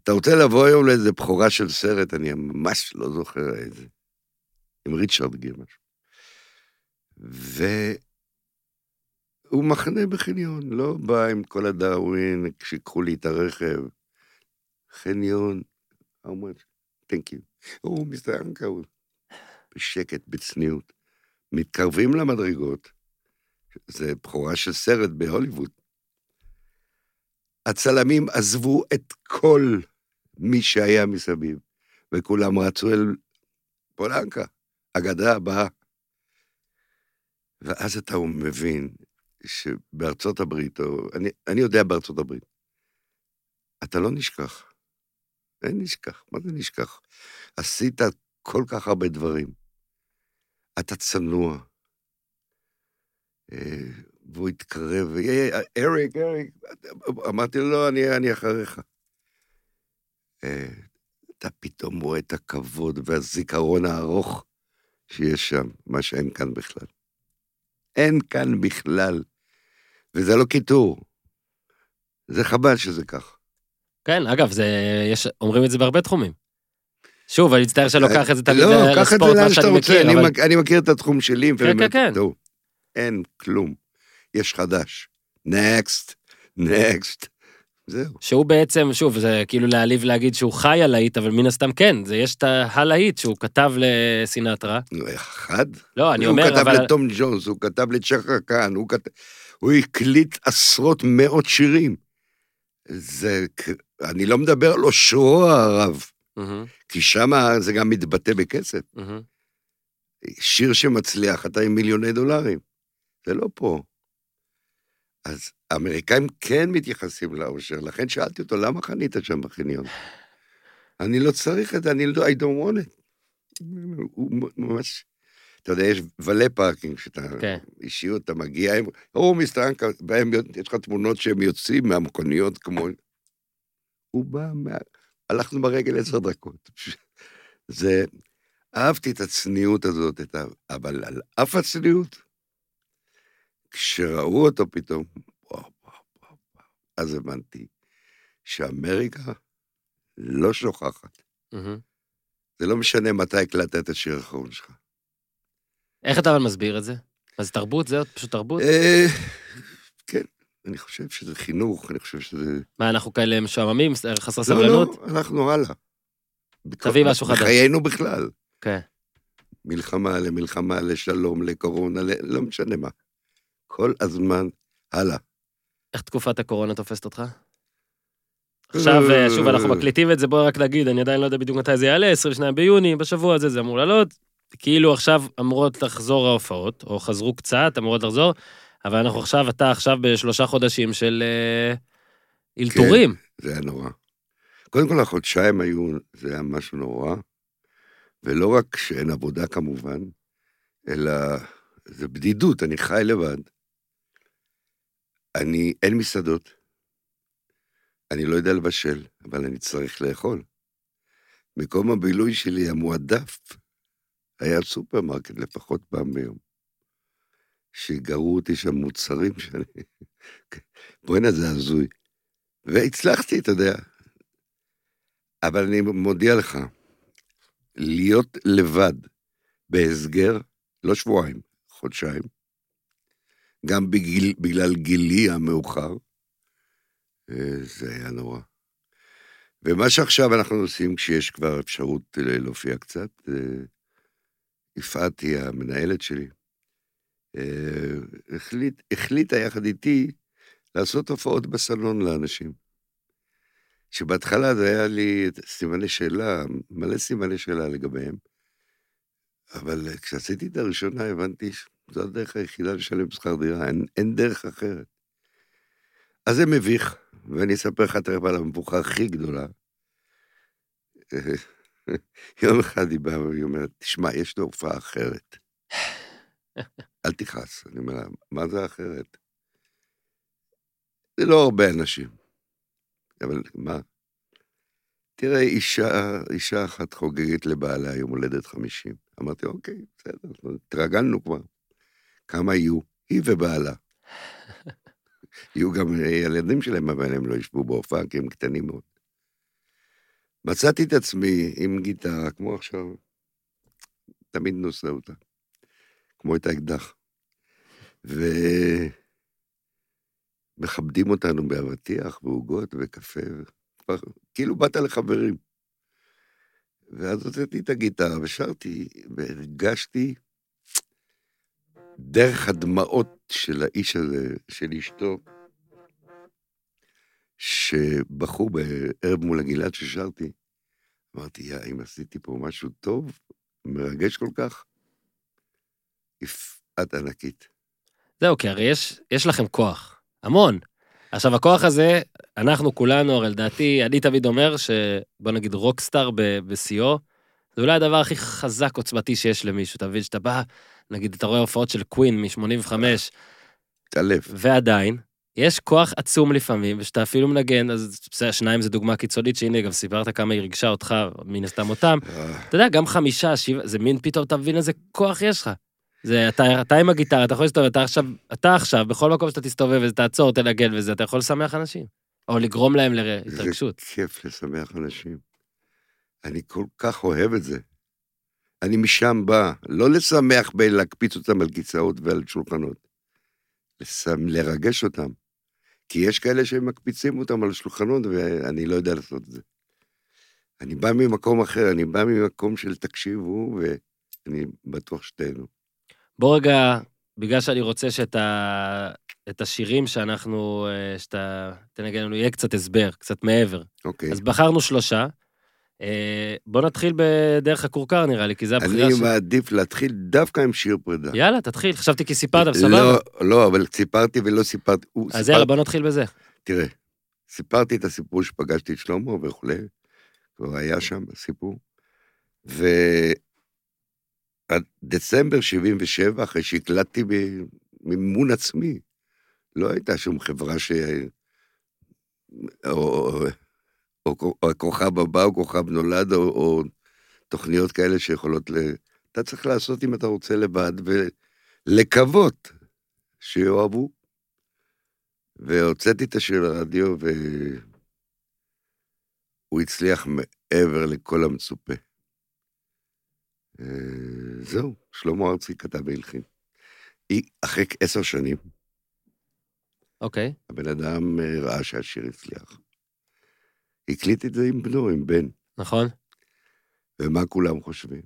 אתה רוצה לבוא היום לאיזה בכורה של סרט? אני ממש לא זוכר איזה. עם ריצ'רד גיר משהו. והוא מחנה בחניון, לא בא עם כל הדאווין, שיקחו לי את הרכב. חניון, how much? thank you. הוא הוא בשקט, בצניעות. מתקרבים למדרגות, זה בכורה של סרט בהוליווד. הצלמים עזבו את כל מי שהיה מסביב, וכולם רצו אל פולנקה, אגדה הבאה. ואז אתה מבין שבארצות הברית, או אני, אני יודע בארצות הברית, אתה לא נשכח. אין נשכח, מה זה נשכח? עשית כל כך הרבה דברים. אתה צנוע. אה, והוא התקרב, "היי, אריק, אריק, אמרתי לו, לא, אני, אני אחריך. אה, אתה פתאום רואה את הכבוד והזיכרון הארוך שיש שם, מה שאין כאן בכלל. אין כאן בכלל. וזה לא קיטור. זה חבל שזה כך. כן, אגב, זה, יש, אומרים את זה בהרבה תחומים. שוב, אני מצטער שלא קח את זה תמיד לא, קח את לספורט, זה מה לאן שאתה שאני רוצה, מכיר, אני, אבל מכ- אני מכיר את התחום שלי. כן, כן, כן. אין כלום. יש חדש. נקסט, נקסט. זהו. שהוא בעצם, שוב, זה כאילו להעליב להגיד שהוא חי על להיט, אבל מן הסתם כן, זה יש את הלהיט שהוא כתב לסינטרה. נו, אחד? לא, אני הוא אומר, כתב אבל... לטום ג'ונס, הוא כתב לצ'קה קאן, הוא כתב... הוא הקליט עשרות מאות שירים. זה... אני לא מדבר על אושרו הרב, מהמם, כי שם זה גם מתבטא בכסף. מהמם. שיר שמצליח, אתה עם מיליוני דולרים. זה לא פה. אז האמריקאים כן מתייחסים לאושר, לכן שאלתי אותו, למה חנית שם בחניון? אני לא צריך את זה, אני לא, I don't want it. הוא ממש, אתה יודע, יש valet parking, שאתה כן. אישיות, אתה מגיע, הם, אנקה, בהם יש לך תמונות שהם יוצאים מהמכוניות כמו... הוא בא, מה... הלכנו ברגל עשר דקות. זה, אהבתי את הצניעות הזאת, את ה... אבל על אף הצניעות, כשראו אותו פתאום, וואו, וואו, וואו, וואו, אז הבנתי שאמריקה לא שוכחת. מהמם. זה לא משנה מתי הקלטת את השיר האחרון שלך. איך אתה אבל מסביר את זה? אז תרבות זה פשוט תרבות? אה, כן, אני חושב שזה חינוך, אני חושב שזה... מה, אנחנו כאלה משועממים, חסר לא, סבלנות? לא, אנחנו הלאה. תביא משהו חדש. בחיינו בכלל. כן. מלחמה למלחמה, לשלום, לקורונה. לא משנה מה. כל הזמן הלאה. איך תקופת הקורונה תופסת אותך? עכשיו, אה, שוב, אנחנו מקליטים את זה, בואי רק נגיד, אני עדיין לא יודע בדיוק מתי זה יעלה, 22 ביוני, בשבוע הזה זה אמור לעלות. כאילו עכשיו אמורות לחזור ההופעות, או חזרו קצת, אמורות לחזור, אבל אנחנו עכשיו, אתה עכשיו בשלושה חודשים של אה, אלתורים. זה היה נורא. קודם כל, החודשיים היו, זה היה משהו נורא, ולא רק שאין עבודה כמובן, אלא זה בדידות, אני חי לבד. אני, אין מסעדות. אני לא יודע לבשל, אבל אני צריך לאכול. מקום הבילוי שלי המועדף היה סופרמרקט לפחות פעם ביום. שגרו אותי שם מוצרים שאני... בוא'נה, זה הזוי. והצלחתי, אתה יודע. אבל אני מודיע לך, להיות לבד בהסגר, לא שבועיים, חודשיים, גם בגיל, בגלל גילי המאוחר, אה, זה היה נורא. ומה שעכשיו אנחנו עושים, כשיש כבר אפשרות אה, להופיע קצת, אה, יפעת היא המנהלת שלי, החליט, החליטה יחד איתי לעשות הופעות בסלון לאנשים. שבהתחלה זה היה לי סימני שאלה, מלא סימני שאלה לגביהם, אבל כשעשיתי את הראשונה הבנתי שזו הדרך היחידה לשלם שכר דירה, אין, אין דרך אחרת. אז זה מביך, ואני אספר לך תכף על המבוכה הכי גדולה. יום אחד היא באה והיא אומרת, תשמע, יש לו הופעה אחרת. אל תכעס. אני אומר לה, מה זה אחרת? זה לא הרבה אנשים. אבל מה? תראה, אישה, אישה אחת חוגגת לבעלה יום הולדת 50. אמרתי, אוקיי, בסדר, התרגלנו כבר. כמה יהיו? היא ובעלה. יהיו גם ילדים שלהם, אבל הם לא ישבו בהופעה, כי הם קטנים מאוד. מצאתי את עצמי עם גיטרה, כמו עכשיו, תמיד נושא אותה, כמו את האקדח. ומכבדים אותנו באבטיח, ועוגות, וקפה, וכבר, כאילו באת לחברים. ואז הוצאתי את הגיטרה ושרתי, והרגשתי דרך הדמעות של האיש הזה, של אשתו, שבחור בערב מול הגלעד ששרתי, אמרתי, יא, אם עשיתי פה משהו טוב, מרגש כל כך, יפעת ענקית. זהו, כי הרי יש, יש לכם כוח, המון. עכשיו, הכוח הזה, אנחנו כולנו, הרי לדעתי, אני תמיד אומר שבוא נגיד רוקסטאר בשיאו, זה אולי הדבר הכי חזק עוצמתי שיש למישהו, אתה מבין? שאתה בא, נגיד, אתה רואה הופעות של קווין מ-85, תעלף. ועדיין, יש כוח עצום לפעמים, ושאתה אפילו מנגן, אז בסדר, שניים זה דוגמה קיצונית, שהנה, גם סיפרת כמה היא ריגשה אותך, מן הסתם אותם. אה, אתה יודע, גם חמישה, שבעה, זה מין פתאום, אתה מבין איזה כוח יש לך. זה, אתה, אתה עם הגיטרה, אתה יכול להסתובב, אתה עכשיו, אתה עכשיו, בכל מקום שאתה תסתובב ותעצור, תנגן וזה, אתה יכול לשמח אנשים. או לגרום להם להתרגשות. זה כיף לשמח אנשים. אני כל כך אוהב את זה. אני משם בא, לא לשמח בלהקפיץ אותם על כיסאות ועל שולחנות. לרגש אותם. כי יש כאלה שמקפיצים אותם על שולחנות, ואני לא יודע לעשות את זה. אני בא ממקום אחר, אני בא ממקום של תקשיבו, ואני בטוח שתהנו. בוא רגע, בגלל שאני רוצה שאת ה... את השירים שאנחנו, אה, שאתה תנגן לנו, יהיה קצת הסבר, קצת מעבר. אוקיי. אז בחרנו שלושה. אה, בוא נתחיל בדרך הכורכר נראה לי, כי זה הבחירה אני של... מעדיף להתחיל דווקא עם שיר פרידה. יאללה, תתחיל, חשבתי כי סיפרת, אבל סבבה. לא, לא, אבל סיפרתי ולא סיפרתי. אז יאללה, בוא נתחיל בזה. תראה, סיפרתי את הסיפור שפגשתי את שלמה וכולי, כבר היה שם הסיפור, ודצמבר 77, אחרי שהקלטתי במימון עצמי, לא הייתה שום חברה ש... או, או, הכוכב הבא, או כוכב נולד, או, או תוכניות כאלה שיכולות ל... אתה צריך לעשות אם אתה רוצה לבד, ולקוות שיאהבו. והוצאתי את השיר לרדיו, והוא הצליח מעבר לכל המצופה. אה, זהו, שלמה ארצי כתב והלחין. היא, אחרי עשר שנים, אוקיי. הבן אדם אה, ראה שהשיר הצליח. הקליט את זה עם בנו, עם בן. נכון? ומה כולם חושבים?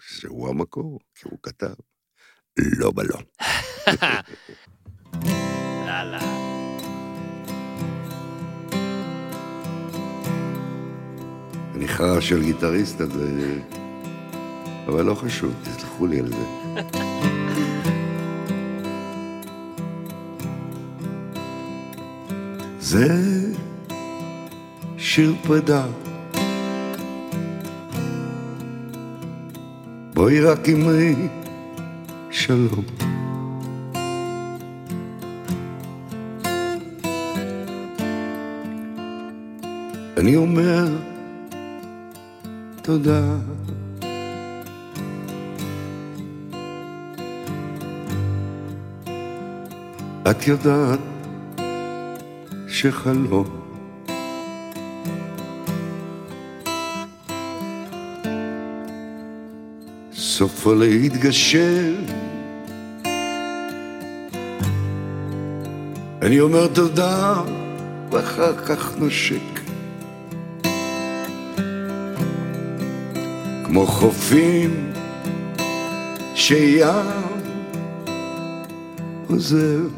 שהוא המקור, כי הוא כתב. לא בלון. יאללה. אני חרא של גיטריסט, אז... אה, אבל לא חשוב, תסלחו לי על זה. זה שיר פרידה. בואי רק אמרי שלום. אני אומר תודה. את יודעת שחלום סופו להתגשם אני אומר תודה ואחר כך נושק. כמו חופים שים עוזב.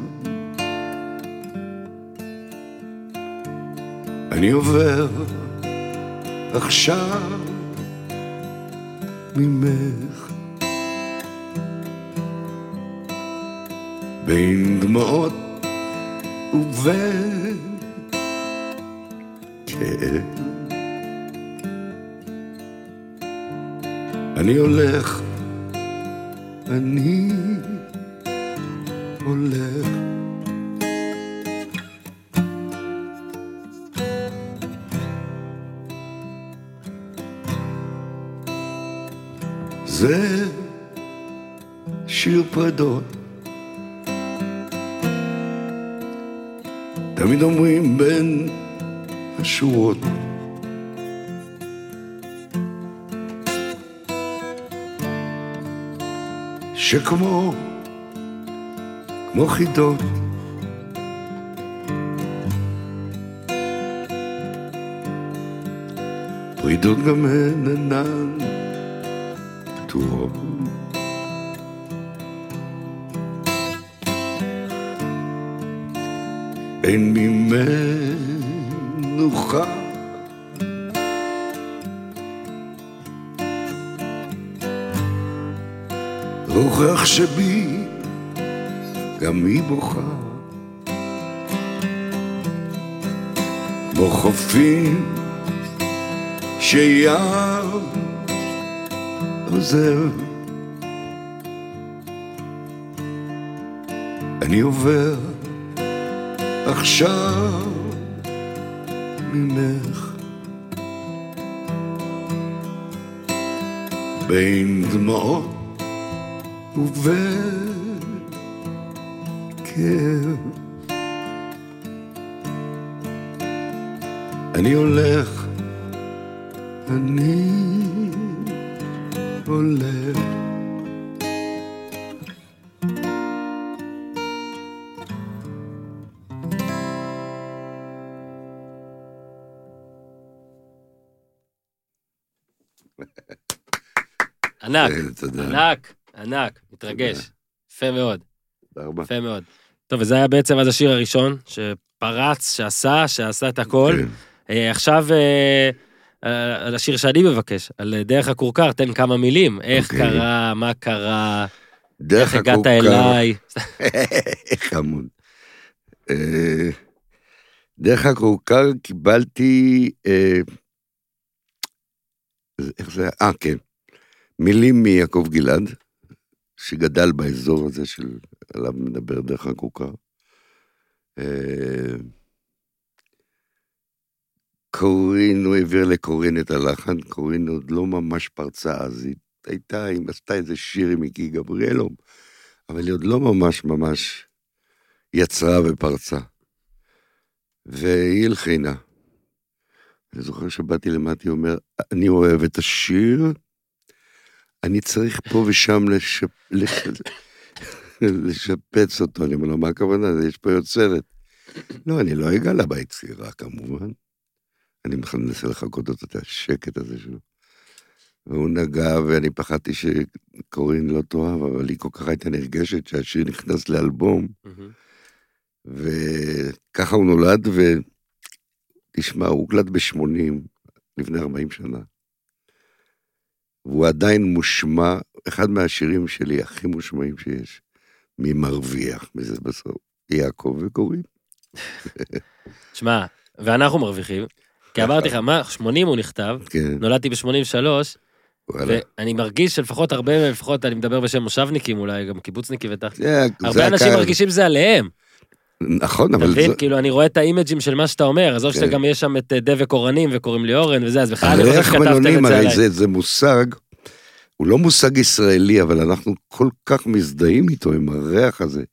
אני עובר עכשיו ממך בין דמעות ובין כאב אני הולך, אני הולך. זה שיר פרדות. תמיד אומרים בין השורות. שכמו, כמו חידות, פרידות גם הן אינן פתורות. אין ממנוחה רוח שבי גם היא בוכה. כמו חופים שים עוזב. אני עובר עכשיו ממך בין דמעות ובכאב. אני הולך, אני הולך. ענק, אה. ענק, ענק, מתרגש. יפה מאוד, תודה רבה. יפה מאוד. טוב, וזה היה בעצם אז השיר הראשון, שפרץ, שעשה, שעשה את הכל. כן. אה, עכשיו, אה, על השיר שאני מבקש, על דרך הכורכר, תן כמה מילים. איך אוקיי. קרה, מה קרה, דרך איך הגעת אליי. חמוד. אה, דרך הכורכר קיבלתי, איך זה היה? אה, כן. מילים מיעקב גלעד, שגדל באזור הזה של, עליו מדבר דרך הכורכר. אה, קורין, הוא העביר לקורין את הלחן, קורין עוד לא ממש פרצה אז, היא הייתה, היא עשתה איזה שיר עם מיקי גבריאלו, אבל היא עוד לא ממש ממש יצרה ופרצה. והיא הלחינה. אני זוכר שבאתי למטי, אומר, אני אוהב את השיר, אני צריך פה ושם לש... לש... לשפץ אותו. אני אומר לו, מה הכוונה? יש פה יוצרת. לא, אני לא אגע לה ביצירה, כמובן. אני מנסה לחכות אותו, את השקט הזה שלו. והוא נגע, ואני פחדתי שקורין לא תאהב, אבל היא כל כך הייתה נרגשת שהשיר נכנס לאלבום. וככה הוא נולד, ותשמע, הוא הוקלט ב-80, לפני 40 שנה. והוא עדיין מושמע, אחד מהשירים שלי הכי מושמעים שיש, מי מרוויח מזה בסוף? יעקב וקורין. שמע, ואנחנו מרוויחים, כי אמרתי לך, מה, 80 הוא נכתב, כן, נולדתי ב-83, וואלה. ואני מרגיש שלפחות הרבה מהם, לפחות אני מדבר בשם מושבניקים אולי, גם קיבוצניקים ותחת, זה- זה הרבה אנשים. מרגישים שזה עליהם. נכון, אבל מבין? זה- כאילו, אני רואה את האימג'ים של מה שאתה אומר, עזוב כן. שגם יש שם את אה, דבק אורנים וקוראים לי אורן וזה, אז בכלל אני חושב הריח שכתבתם את זה הרי עליי. זה, זה מושג, הוא לא מושג ישראלי, אבל אנחנו כל כך מזדהים איתו, עם הריח הזה.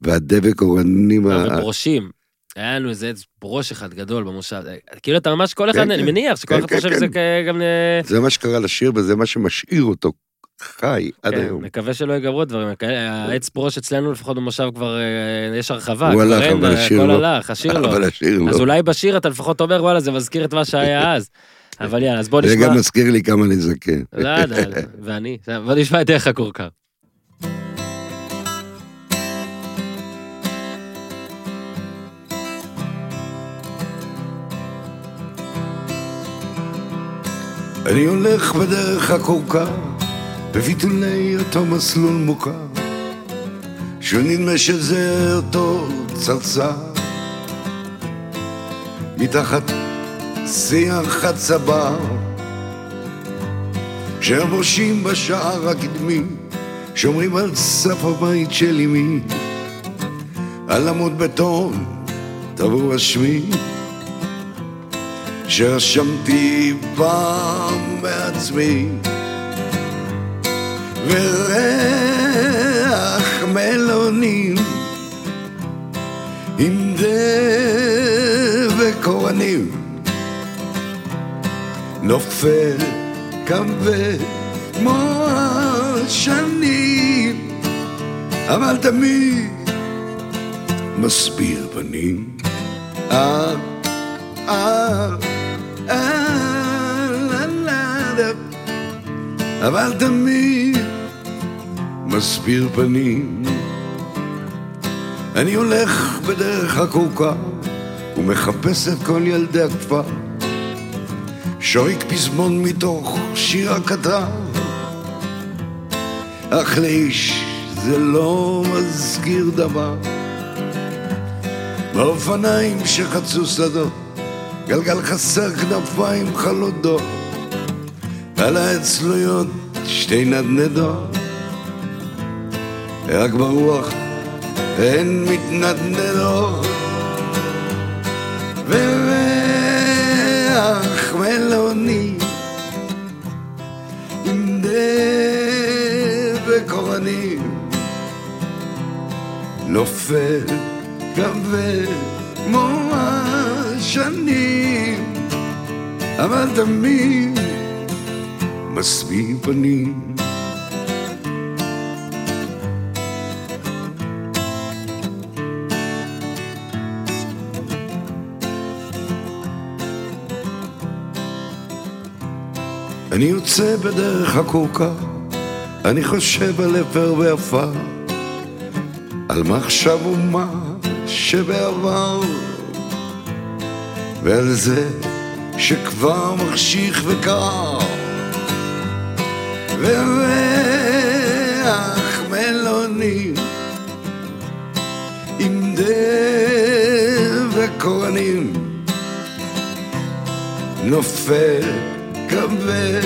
והדבק אורנים, וברושים. היה לנו איזה עץ ברוש אחד גדול במושב. כאילו אתה ממש, כל אחד, כן, אני כן. מניח שכל כן, אחד חושב. שזה גם... אה, זה מה שקרה לשיר, וזה מה שמשאיר אותו חי עד כן, היום. מקווה שלא ייגמרו דברים כאלה. העץ ברוש אצלנו לפחות במושב כבר אה, יש הרחבה. הוא הלך, אבל אה, השיר הכל לא. הלך, השיר לא. אבל השיר אז לא. אולי בשיר אתה לפחות אומר וואלה זה מזכיר את מה שהיה אז. אבל יאללה אז בוא זה נשמע. גם מזכיר לי כמה אני זקן. לא יודע, ואני. בוא נשמע את איך הכורכר. אני הולך בדרך הכורכר, בביטולי אותו מסלול מוכר, שנדמה שזה אותו צרצר. מתחת שיח הצבר, שהם בושים בשער הקדמי, שומרים על סף הבית של אמי, על עמוד בטון טבור השמי. שרשמתי פעם בעצמי וריח מלונים עם דבק אורנים נופל כבד כמו השנים אבל תמיד מסביר פנים אה אה, אה. אבל תמיד מסביר פנים. אני הולך בדרך הכורכר ומחפש את כל ילדי הכפר. שוריק פזמון מתוך שיר הקטר. אך לאיש זה לא מזכיר דבר. באופניים שחצו שדות, גלגל חסר כנפיים חלודות, על העץ תלויות שתי נדנדות, רק ברוח הן מתנדנדות, וריח מלוני עם דבק אורנים נופל כבד כמו השנים, אבל תמיד מסביר פנים. אני יוצא בדרך הכורכר, אני חושב על אפר ועפר, על עכשיו ומה שבעבר, ועל זה שכבר מחשיך וקר, וריח מלוני עם דבק אורנים נופל כבד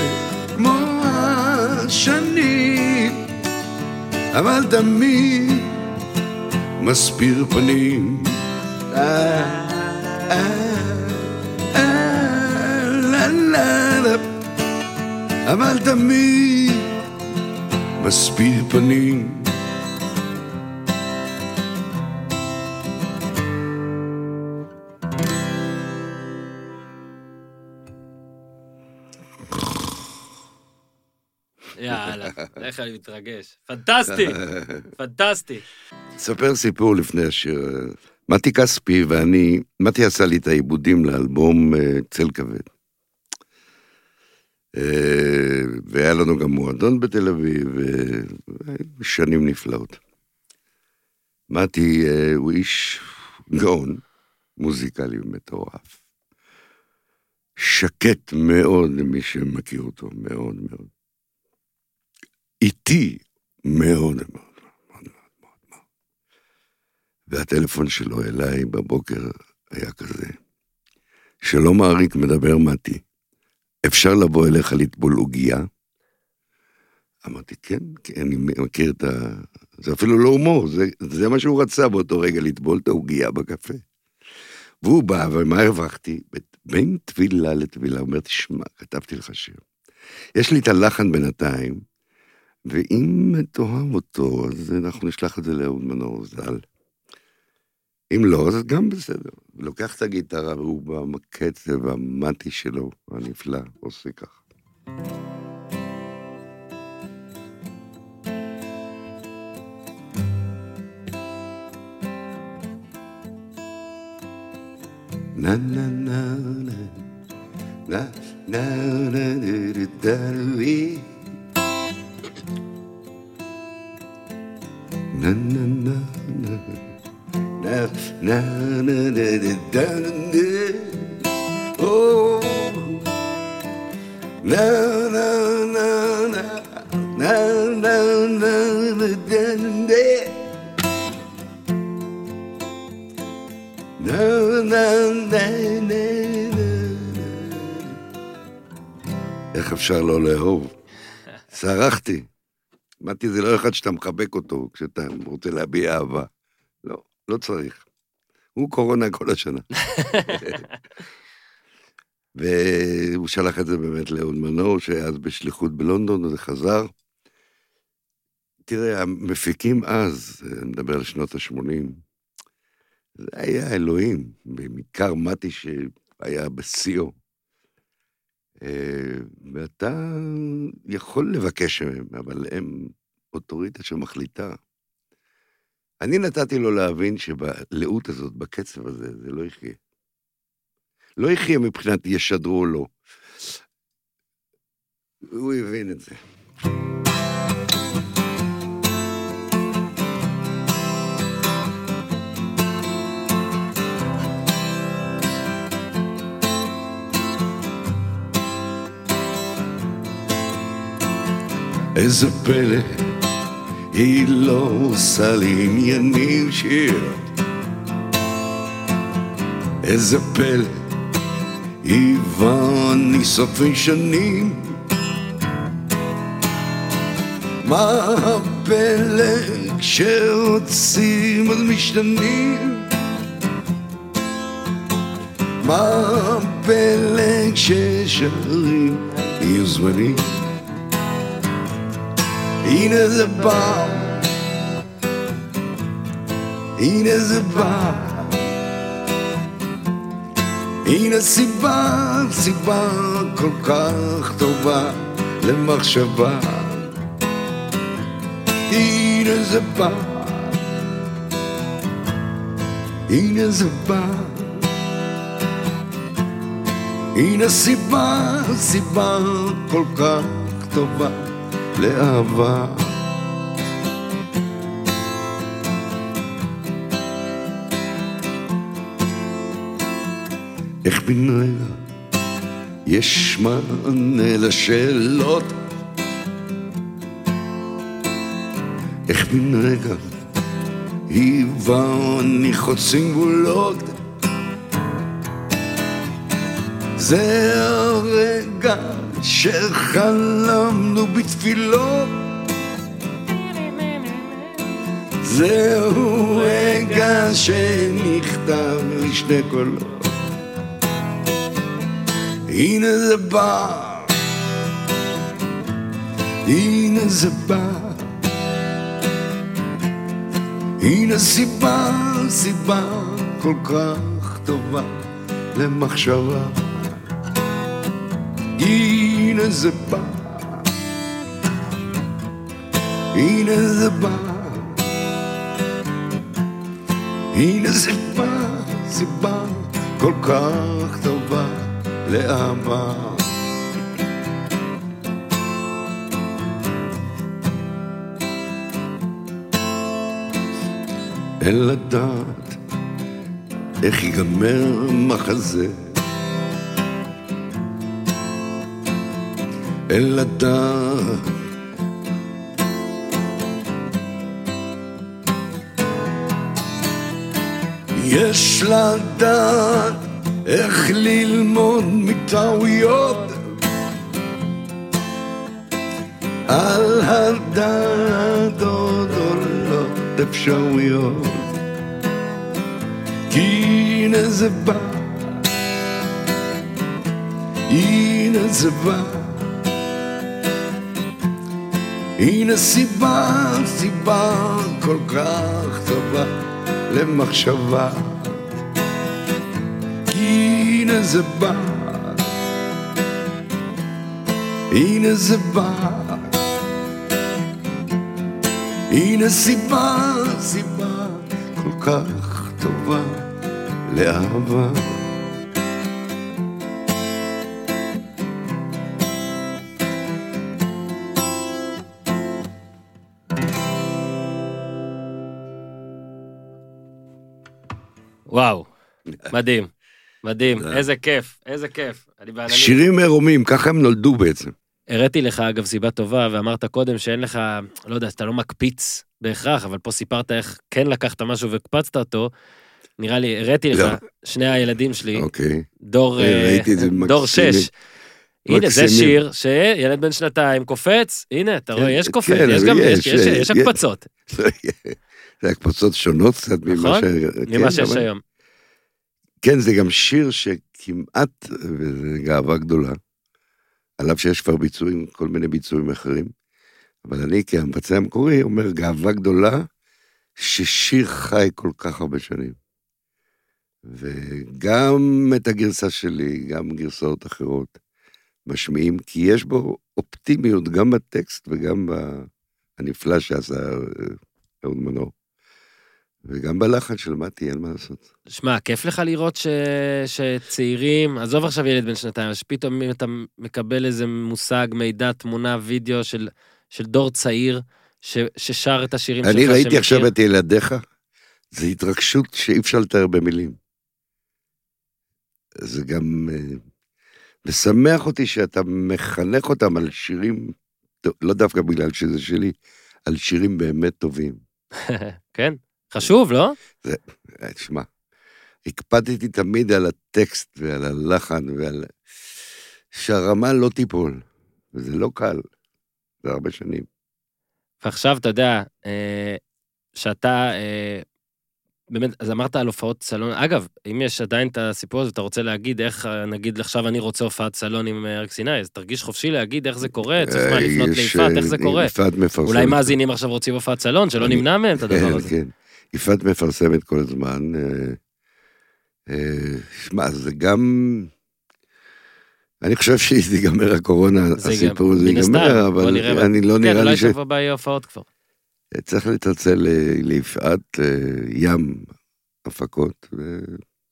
כמו השנים, אבל תמיד מסביר פנים. אה, אה, אה. אבל תמיד מסביר פנים. איך אני מתרגש. פנטסטי, פנטסטי. אספר סיפור לפני השיר. מתי כספי ואני, מתי עשה לי את העיבודים לאלבום אה, צל כבד. אה, והיה לנו גם מועדון בתל אביב, ושנים נפלאות. מתי אה, הוא איש גאון, מוזיקלי מטורף. שקט מאוד למי שמכיר אותו, מאוד מאוד. איטי מאוד מאוד. מאוד מאוד מאוד. והטלפון שלו אליי בבוקר היה כזה, שלום אריק מדבר מתי, אפשר לבוא אליך לטבול עוגייה? אמרתי, כן, כן, אני מכיר את ה... זה אפילו לא הומור, זה, זה מה שהוא רצה באותו רגע, לטבול את העוגייה בקפה. והוא בא, ומה הרווחתי? בין טבילה לטבילה, הוא אומר, תשמע, כתבתי לך שיר. יש לי את הלחן בינתיים, ואם תאהב אותו, אז אנחנו נשלח את זה לאהוד מנור ז"ל. אם לא, אז גם בסדר. לוקח את הגיטרה, והוא בקצב המטי שלו, הנפלא, עושה ככה. na na na na na na na na da na na איך אפשר לא לאהוב? צרחתי. אמרתי, זה לא אחד שאתה מחבק אותו כשאתה רוצה להביע אהבה. לא, לא צריך. הוא קורונה כל השנה. והוא שלח את זה באמת לאהוד מנור, שהיה אז בשליחות בלונדון, וזה חזר. תראה, המפיקים אז, אני מדבר על שנות ה-80, זה היה אלוהים, בעיקר מתי שהיה בשיאו. אה, ואתה יכול לבקש מהם, אבל הם אוטוריטה שמחליטה. אני נתתי לו להבין שבלאות הזאת, בקצב הזה, זה לא יחיה. לא יחיה מבחינת ישדרו או לא. הוא הבין את זה. איזה פלא, היא לא עושה לי עניינים שיר. איזה פלא, היא ואני סופי שנים. מה הפלא כשרוצים אז משתנים? מה הפלא כששרים יהיו זמנים? הנה זה בא, הנה זה בא, הנה סיבה, סיבה כל כך טובה למחשבה. הנה זה בא, הנה זה בא, הנה סיבה, סיבה כל כך טובה. לאהבה. איך בן רגע יש מענה לשאלות? איך בן רגע היא ואני חוצים גבולות? זה הרגע שחלמנו בתפילות זהו רגע שנכתב לשני קולות. הנה זה בא. הנה זה בא. הנה סיבה, סיבה כל כך טובה למחשבה. הנה זה בא, הנה זה בא, הנה זה בא, סיבה כל כך טובה לאהבה. אין לדעת איך ייגמר מחזה. אין לדעת יש לדעת איך ללמוד מטעויות. על הדעת עוד עולות אפשרויות. כי הנה זה בא. הנה זה בא. הנה סיבה, סיבה כל כך טובה למחשבה. כי הנה זה בא. הנה זה בא. הנה סיבה, סיבה כל כך טובה לאהבה וואו, מדהים, מדהים, תודה. איזה כיף, איזה כיף. שירים מרומים, ככה הם נולדו בעצם. הראיתי לך אגב סיבה טובה, ואמרת קודם שאין לך, לא יודע, שאתה לא מקפיץ בהכרח, אבל פה סיפרת איך כן לקחת משהו והקפצת אותו. נראה לי, הראיתי לך, לא. שני הילדים שלי, אוקיי. דור, אה, אה, דור. שש. הנה, זה. שיר שילד בן שנתיים קופץ, הנה, אתה רואה, יש קופץ, כן, יש אבל גם, יש, יש, יש. הקפצות, זה הקפצות שונות קצת ממה נכון? ש... ממה כן, שיש אבל- היום. כן, זה גם שיר שכמעט, וזו גאווה גדולה, על אף שיש כבר ביצועים, כל מיני ביצועים אחרים, אבל אני כהמבצע המקורי אומר גאווה גדולה, ששיר חי כל כך הרבה שנים. וגם את הגרסה שלי, גם גרסאות אחרות, משמיעים, כי יש בו אופטימיות גם בטקסט וגם בנפלא שעשה אה, אהוד מנור. וגם בלחן של מתי, אין מה לעשות. שמע, כיף לך לראות ש... שצעירים, עזוב עכשיו ילד בן שנתיים, אז פתאום אם אתה מקבל איזה מושג, מידע, תמונה, וידאו של, של דור צעיר ש... ששר את השירים שלך. אני ראיתי שמכיר. עכשיו את ילדיך, זו התרגשות שאי אפשר לתאר במילים. זה גם אה, משמח אותי שאתה מחנך אותם על שירים, לא דווקא בגלל שזה שלי, על שירים באמת טובים. כן, חשוב, לא? אה, תשמע, הקפדתי תמיד על הטקסט ועל הלחן ועל... שהרמה לא תיפול, וזה לא קל, זה הרבה שנים. ועכשיו, אתה יודע, אה, שאתה, אה, באמת, אז אמרת על הופעות סלון, אגב, אם יש עדיין את הסיפור הזה, ואתה רוצה להגיד איך, אה, נגיד, עכשיו אני רוצה הופעת סלון עם אה, אריק סיני, אז תרגיש חופשי להגיד איך זה קורה, צריך מה אה, לפנות ליפעת, אה, איך זה קורה. יפעת מפרסמת. אולי מאזינים עכשיו רוצים הופעת סלון, שלא נמנע מהם את הדבר כן, הזה. כן. יפעת מפרסמת כל הזמן. אה, אה, שמע, זה גם... אני חושב שאם תיגמר הקורונה, הסיפור הזה ייגמר, אבל. אני לא כן, נראה לי אולי ש... שבוע הבא יהיה הופעות כבר. צריך לצלצל ליפעת אה, ים הפקות.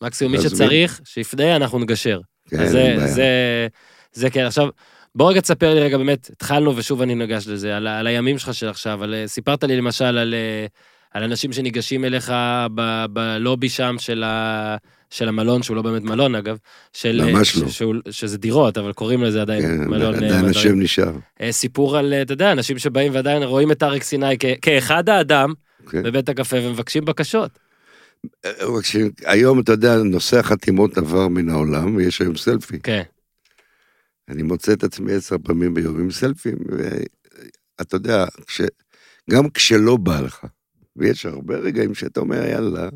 מקסימום מי. שצריך, שיפנה, אנחנו נגשר. כן, זה. זה, זה כן. עכשיו, בוא רגע תספר לי רגע, באמת, התחלנו ושוב אני ניגש לזה, על, על הימים שלך של עכשיו, על, אה, סיפרת לי למשל על, אה, על אנשים שניגשים אליך ב, בלובי שם של, ה, של המלון, שהוא לא באמת מלון אגב, של, אה, ממש לא. ש, שהוא, שזה דירות, אבל קוראים לזה עדיין כן, מלון. אה, עדיין. השם נשאר. אה, סיפור על, אתה יודע, אנשים שבאים ועדיין רואים את אריק סיני כ, כאחד האדם כן. בבית הקפה ומבקשים בקשות. שהיום, אתה יודע, נושא החתימות עבר מן העולם, ויש היום סלפי. כן, אני מוצא את עצמי עשר פעמים ביום עם סלפים, ואתה יודע, כש... גם כשלא בא לך, ויש הרבה רגעים שאתה אומר, יאללה,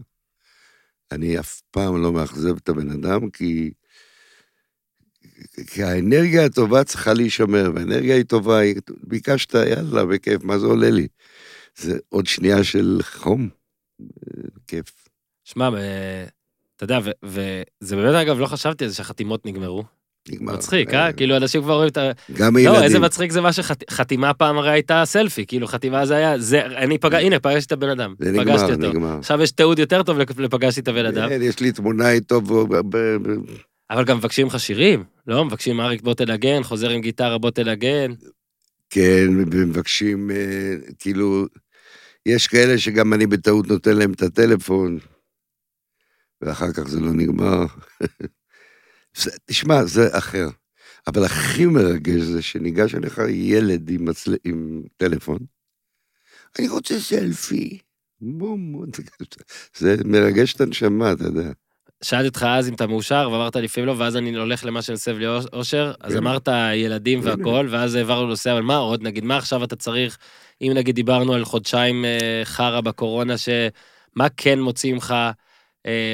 אני אף פעם לא מאכזב את הבן אדם, כי... כי האנרגיה הטובה צריכה להישמר, והאנרגיה היא טובה, ביקשת, יאללה, בכיף, מה זה עולה לי? זה עוד שנייה של חום, כיף. שמע, אתה יודע, וזה באמת, אגב, לא חשבתי על זה שהחתימות נגמרו. נגמר. מצחיק, אה? כאילו, אנשים כבר רואים את ה... גם הילדים. לא, איזה מצחיק זה מה שחתימה פעם הרי הייתה סלפי, כאילו חתימה זה היה, זה, אני פגש, הנה, פגשתי את הבן אדם, זה נגמר. נגמר. עכשיו יש תיעוד יותר טוב לפ- לפגשתי את הבן אדם, כן, יש לי תמונה איתו, אבל גם מבקשים לך שירים, לא? מבקשים אריק בוא תנגן, חוזר עם גיטרה בוא תנגן. כן, ומבקשים, אה, כאילו, יש כאלה שגם אני בטעות נותן להם את הטלפון, ואחר כך זה לא נגמר. זה- תשמע, זה אחר. אבל הכי מרגש זה שניגש אליך ילד עם, מצל... עם טלפון, אני רוצה סלפי. בום, בום. זה מרגש את הנשמה, אתה יודע. שאלתי אותך אז אם אתה מאושר, ואמרת לפעמים לא, ואז אני הולך למה שהסב לי אושר, אז כן. אמרת ילדים הנה. והכל, ואז העברנו נושא, אבל מה עוד, נגיד, מה עכשיו אתה צריך, אם נגיד דיברנו על חודשיים אה, חרא בקורונה, שמה כן מוציא ממך,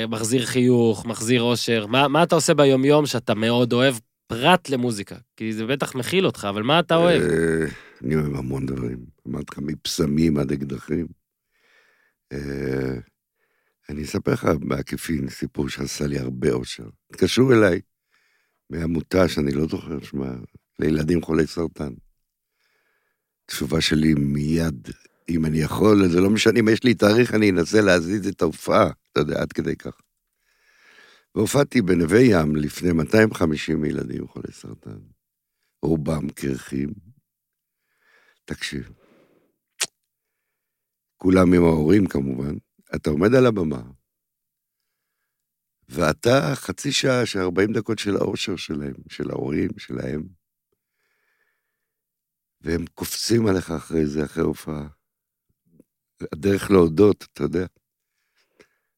מחזיר חיוך, מחזיר אושר, מה, מה אתה עושה ביומיום שאתה מאוד אוהב, פרט למוזיקה? כי זה בטח מכיל אותך, אבל מה אתה אוהב? אה, אני אוהב המון דברים. אמרתי לך, מפסמים עד אקדחים. אה, אני אספר לך בעקיפין סיפור שעשה לי הרבה אושר. התקשרו אליי מעמותה שאני לא זוכר שמה, לילדים חולי סרטן. תשובה שלי מיד, אם אני יכול, זה לא משנה, אם יש לי תאריך, אני אנסה להזיז את ההופעה, אתה יודע, עד כדי כך. והופעתי בנווה ים לפני 250 ילדים חולי סרטן. רובם קרחים. תקשיב, כולם עם ההורים כמובן, אתה עומד על הבמה, ואתה חצי שעה, של 40 דקות של האושר שלהם, של ההורים, שלהם, והם קופצים עליך אחרי זה, אחרי הופעה. הדרך להודות, אתה יודע.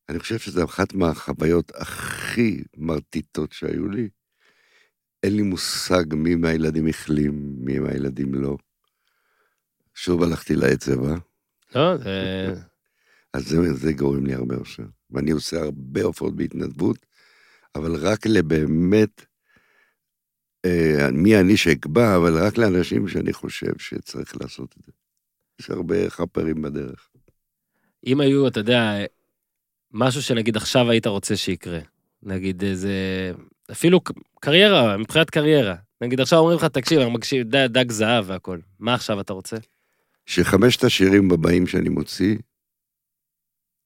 אני חושב שזו אחת מהחוויות הכי מרטיטות שהיו לי. אין לי מושג מי מהילדים החלים, מי מהילדים לא. שוב הלכתי לעצב, אה? לא, זה... אז זה, זה גורם לי הרבה אושר. ואני עושה הרבה הופעות בהתנדבות, אבל רק לבאמת, אה, מי אני שאקבע, אבל רק לאנשים שאני חושב שצריך לעשות את זה. יש הרבה חפרים בדרך. אם היו, אתה יודע, משהו שנגיד עכשיו היית רוצה שיקרה, נגיד איזה, אפילו קריירה, מבחינת קריירה, נגיד עכשיו אומרים לך, תקשיב, אני מקשיב, ד- דג זהב והכל, מה עכשיו אתה רוצה? שחמשת השירים הבאים שאני מוציא,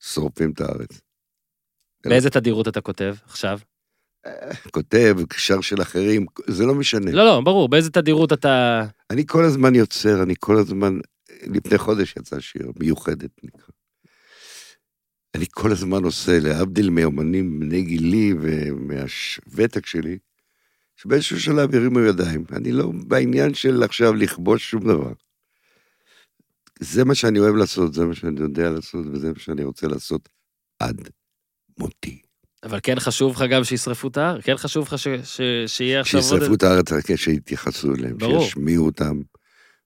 שורפים את הארץ. באיזה תדירות אתה כותב עכשיו? כותב, שר של אחרים, זה לא משנה. לא, לא, ברור, באיזה תדירות אתה... אני כל הזמן יוצר, אני כל הזמן, לפני חודש יצא שיר, מיוחדת נקרא. אני כל הזמן עושה, להבדיל מאומנים בני גילי ומהוותק שלי, שבאיזשהו שלב הרימו ידיים. אני לא בעניין של עכשיו לכבוש שום דבר. זה מה שאני אוהב לעשות, זה מה שאני יודע לעשות, וזה מה שאני רוצה לעשות עד מותי. אבל כן חשוב לך גם שישרפו את ההר? כן חשוב לך ש- ש- שיהיה עכשיו עוד... שישרפו את הארץ, רק שיתייחסו אליהם, ברור. שישמיעו אותם,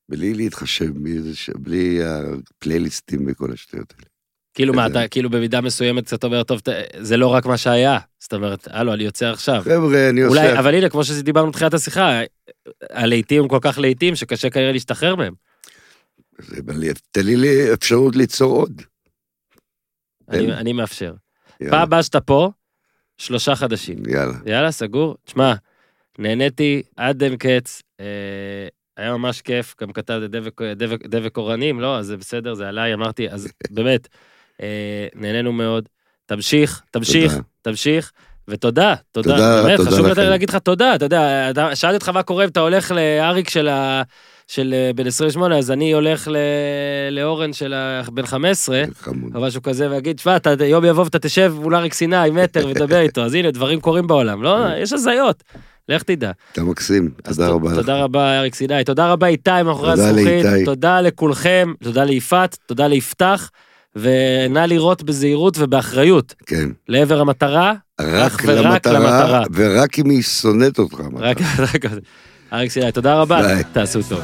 בלי להתחשב, ש- בלי הפלייליסטים וכל השטויות האלה. כאילו מה, אתה כאילו במידה מסוימת קצת אומר, טוב, זה לא רק מה שהיה. זאת אומרת, הלו, אני יוצא עכשיו. חבר'ה, אני אולי, עושה... אבל הנה, כמו שדיברנו בתחילת השיחה, הלהיטים כל כך להיטים שקשה כנראה להשתחרר מהם. תן לי אפשרות ליצור עוד. אני. אני מאפשר. פעם הבאה שאתה פה, שלושה חדשים. יאללה. יאללה, סגור. תשמע, נהניתי עד אין קץ, אה, היה ממש כיף, גם כתב דבק, דבק, דבק אורנים, לא, אז זה בסדר, זה עליי, אמרתי, אז באמת, נהנינו מאוד. תמשיך, תמשיך, תודה. תמשיך, ותודה, תודה. תודה, באמת, תודה חשוב לכם. להגיד לך תודה, אתה יודע, שאלתי אותך מה קורה אם אתה הולך לאריק של ה... של אה, בן 28, אז אני הולך ל... לאורן של ה- בן 15, חמוד. או משהו כזה, ויגיד, תשמע, אתה יום יבוא ואתה תשב מול אריק סיני, מטר, ודבר איתו, אז הנה, דברים קורים בעולם, לא? יש הזיות. לך תדע. אתה מקסים, תודה רבה לך. תודה רבה, אריק סיני. תודה רבה, איתי, מאחורי הזכוכית. תודה לכולכם, תודה ליפעת, תודה ליפתח, ונא לראות בזהירות ובאחריות כן. לעבר המטרה, רק ורק למטרה, למטרה. ורק אם היא שונאת אותך. רק, רק, אריק סיני, תודה רבה, ביי. תעשו טוב.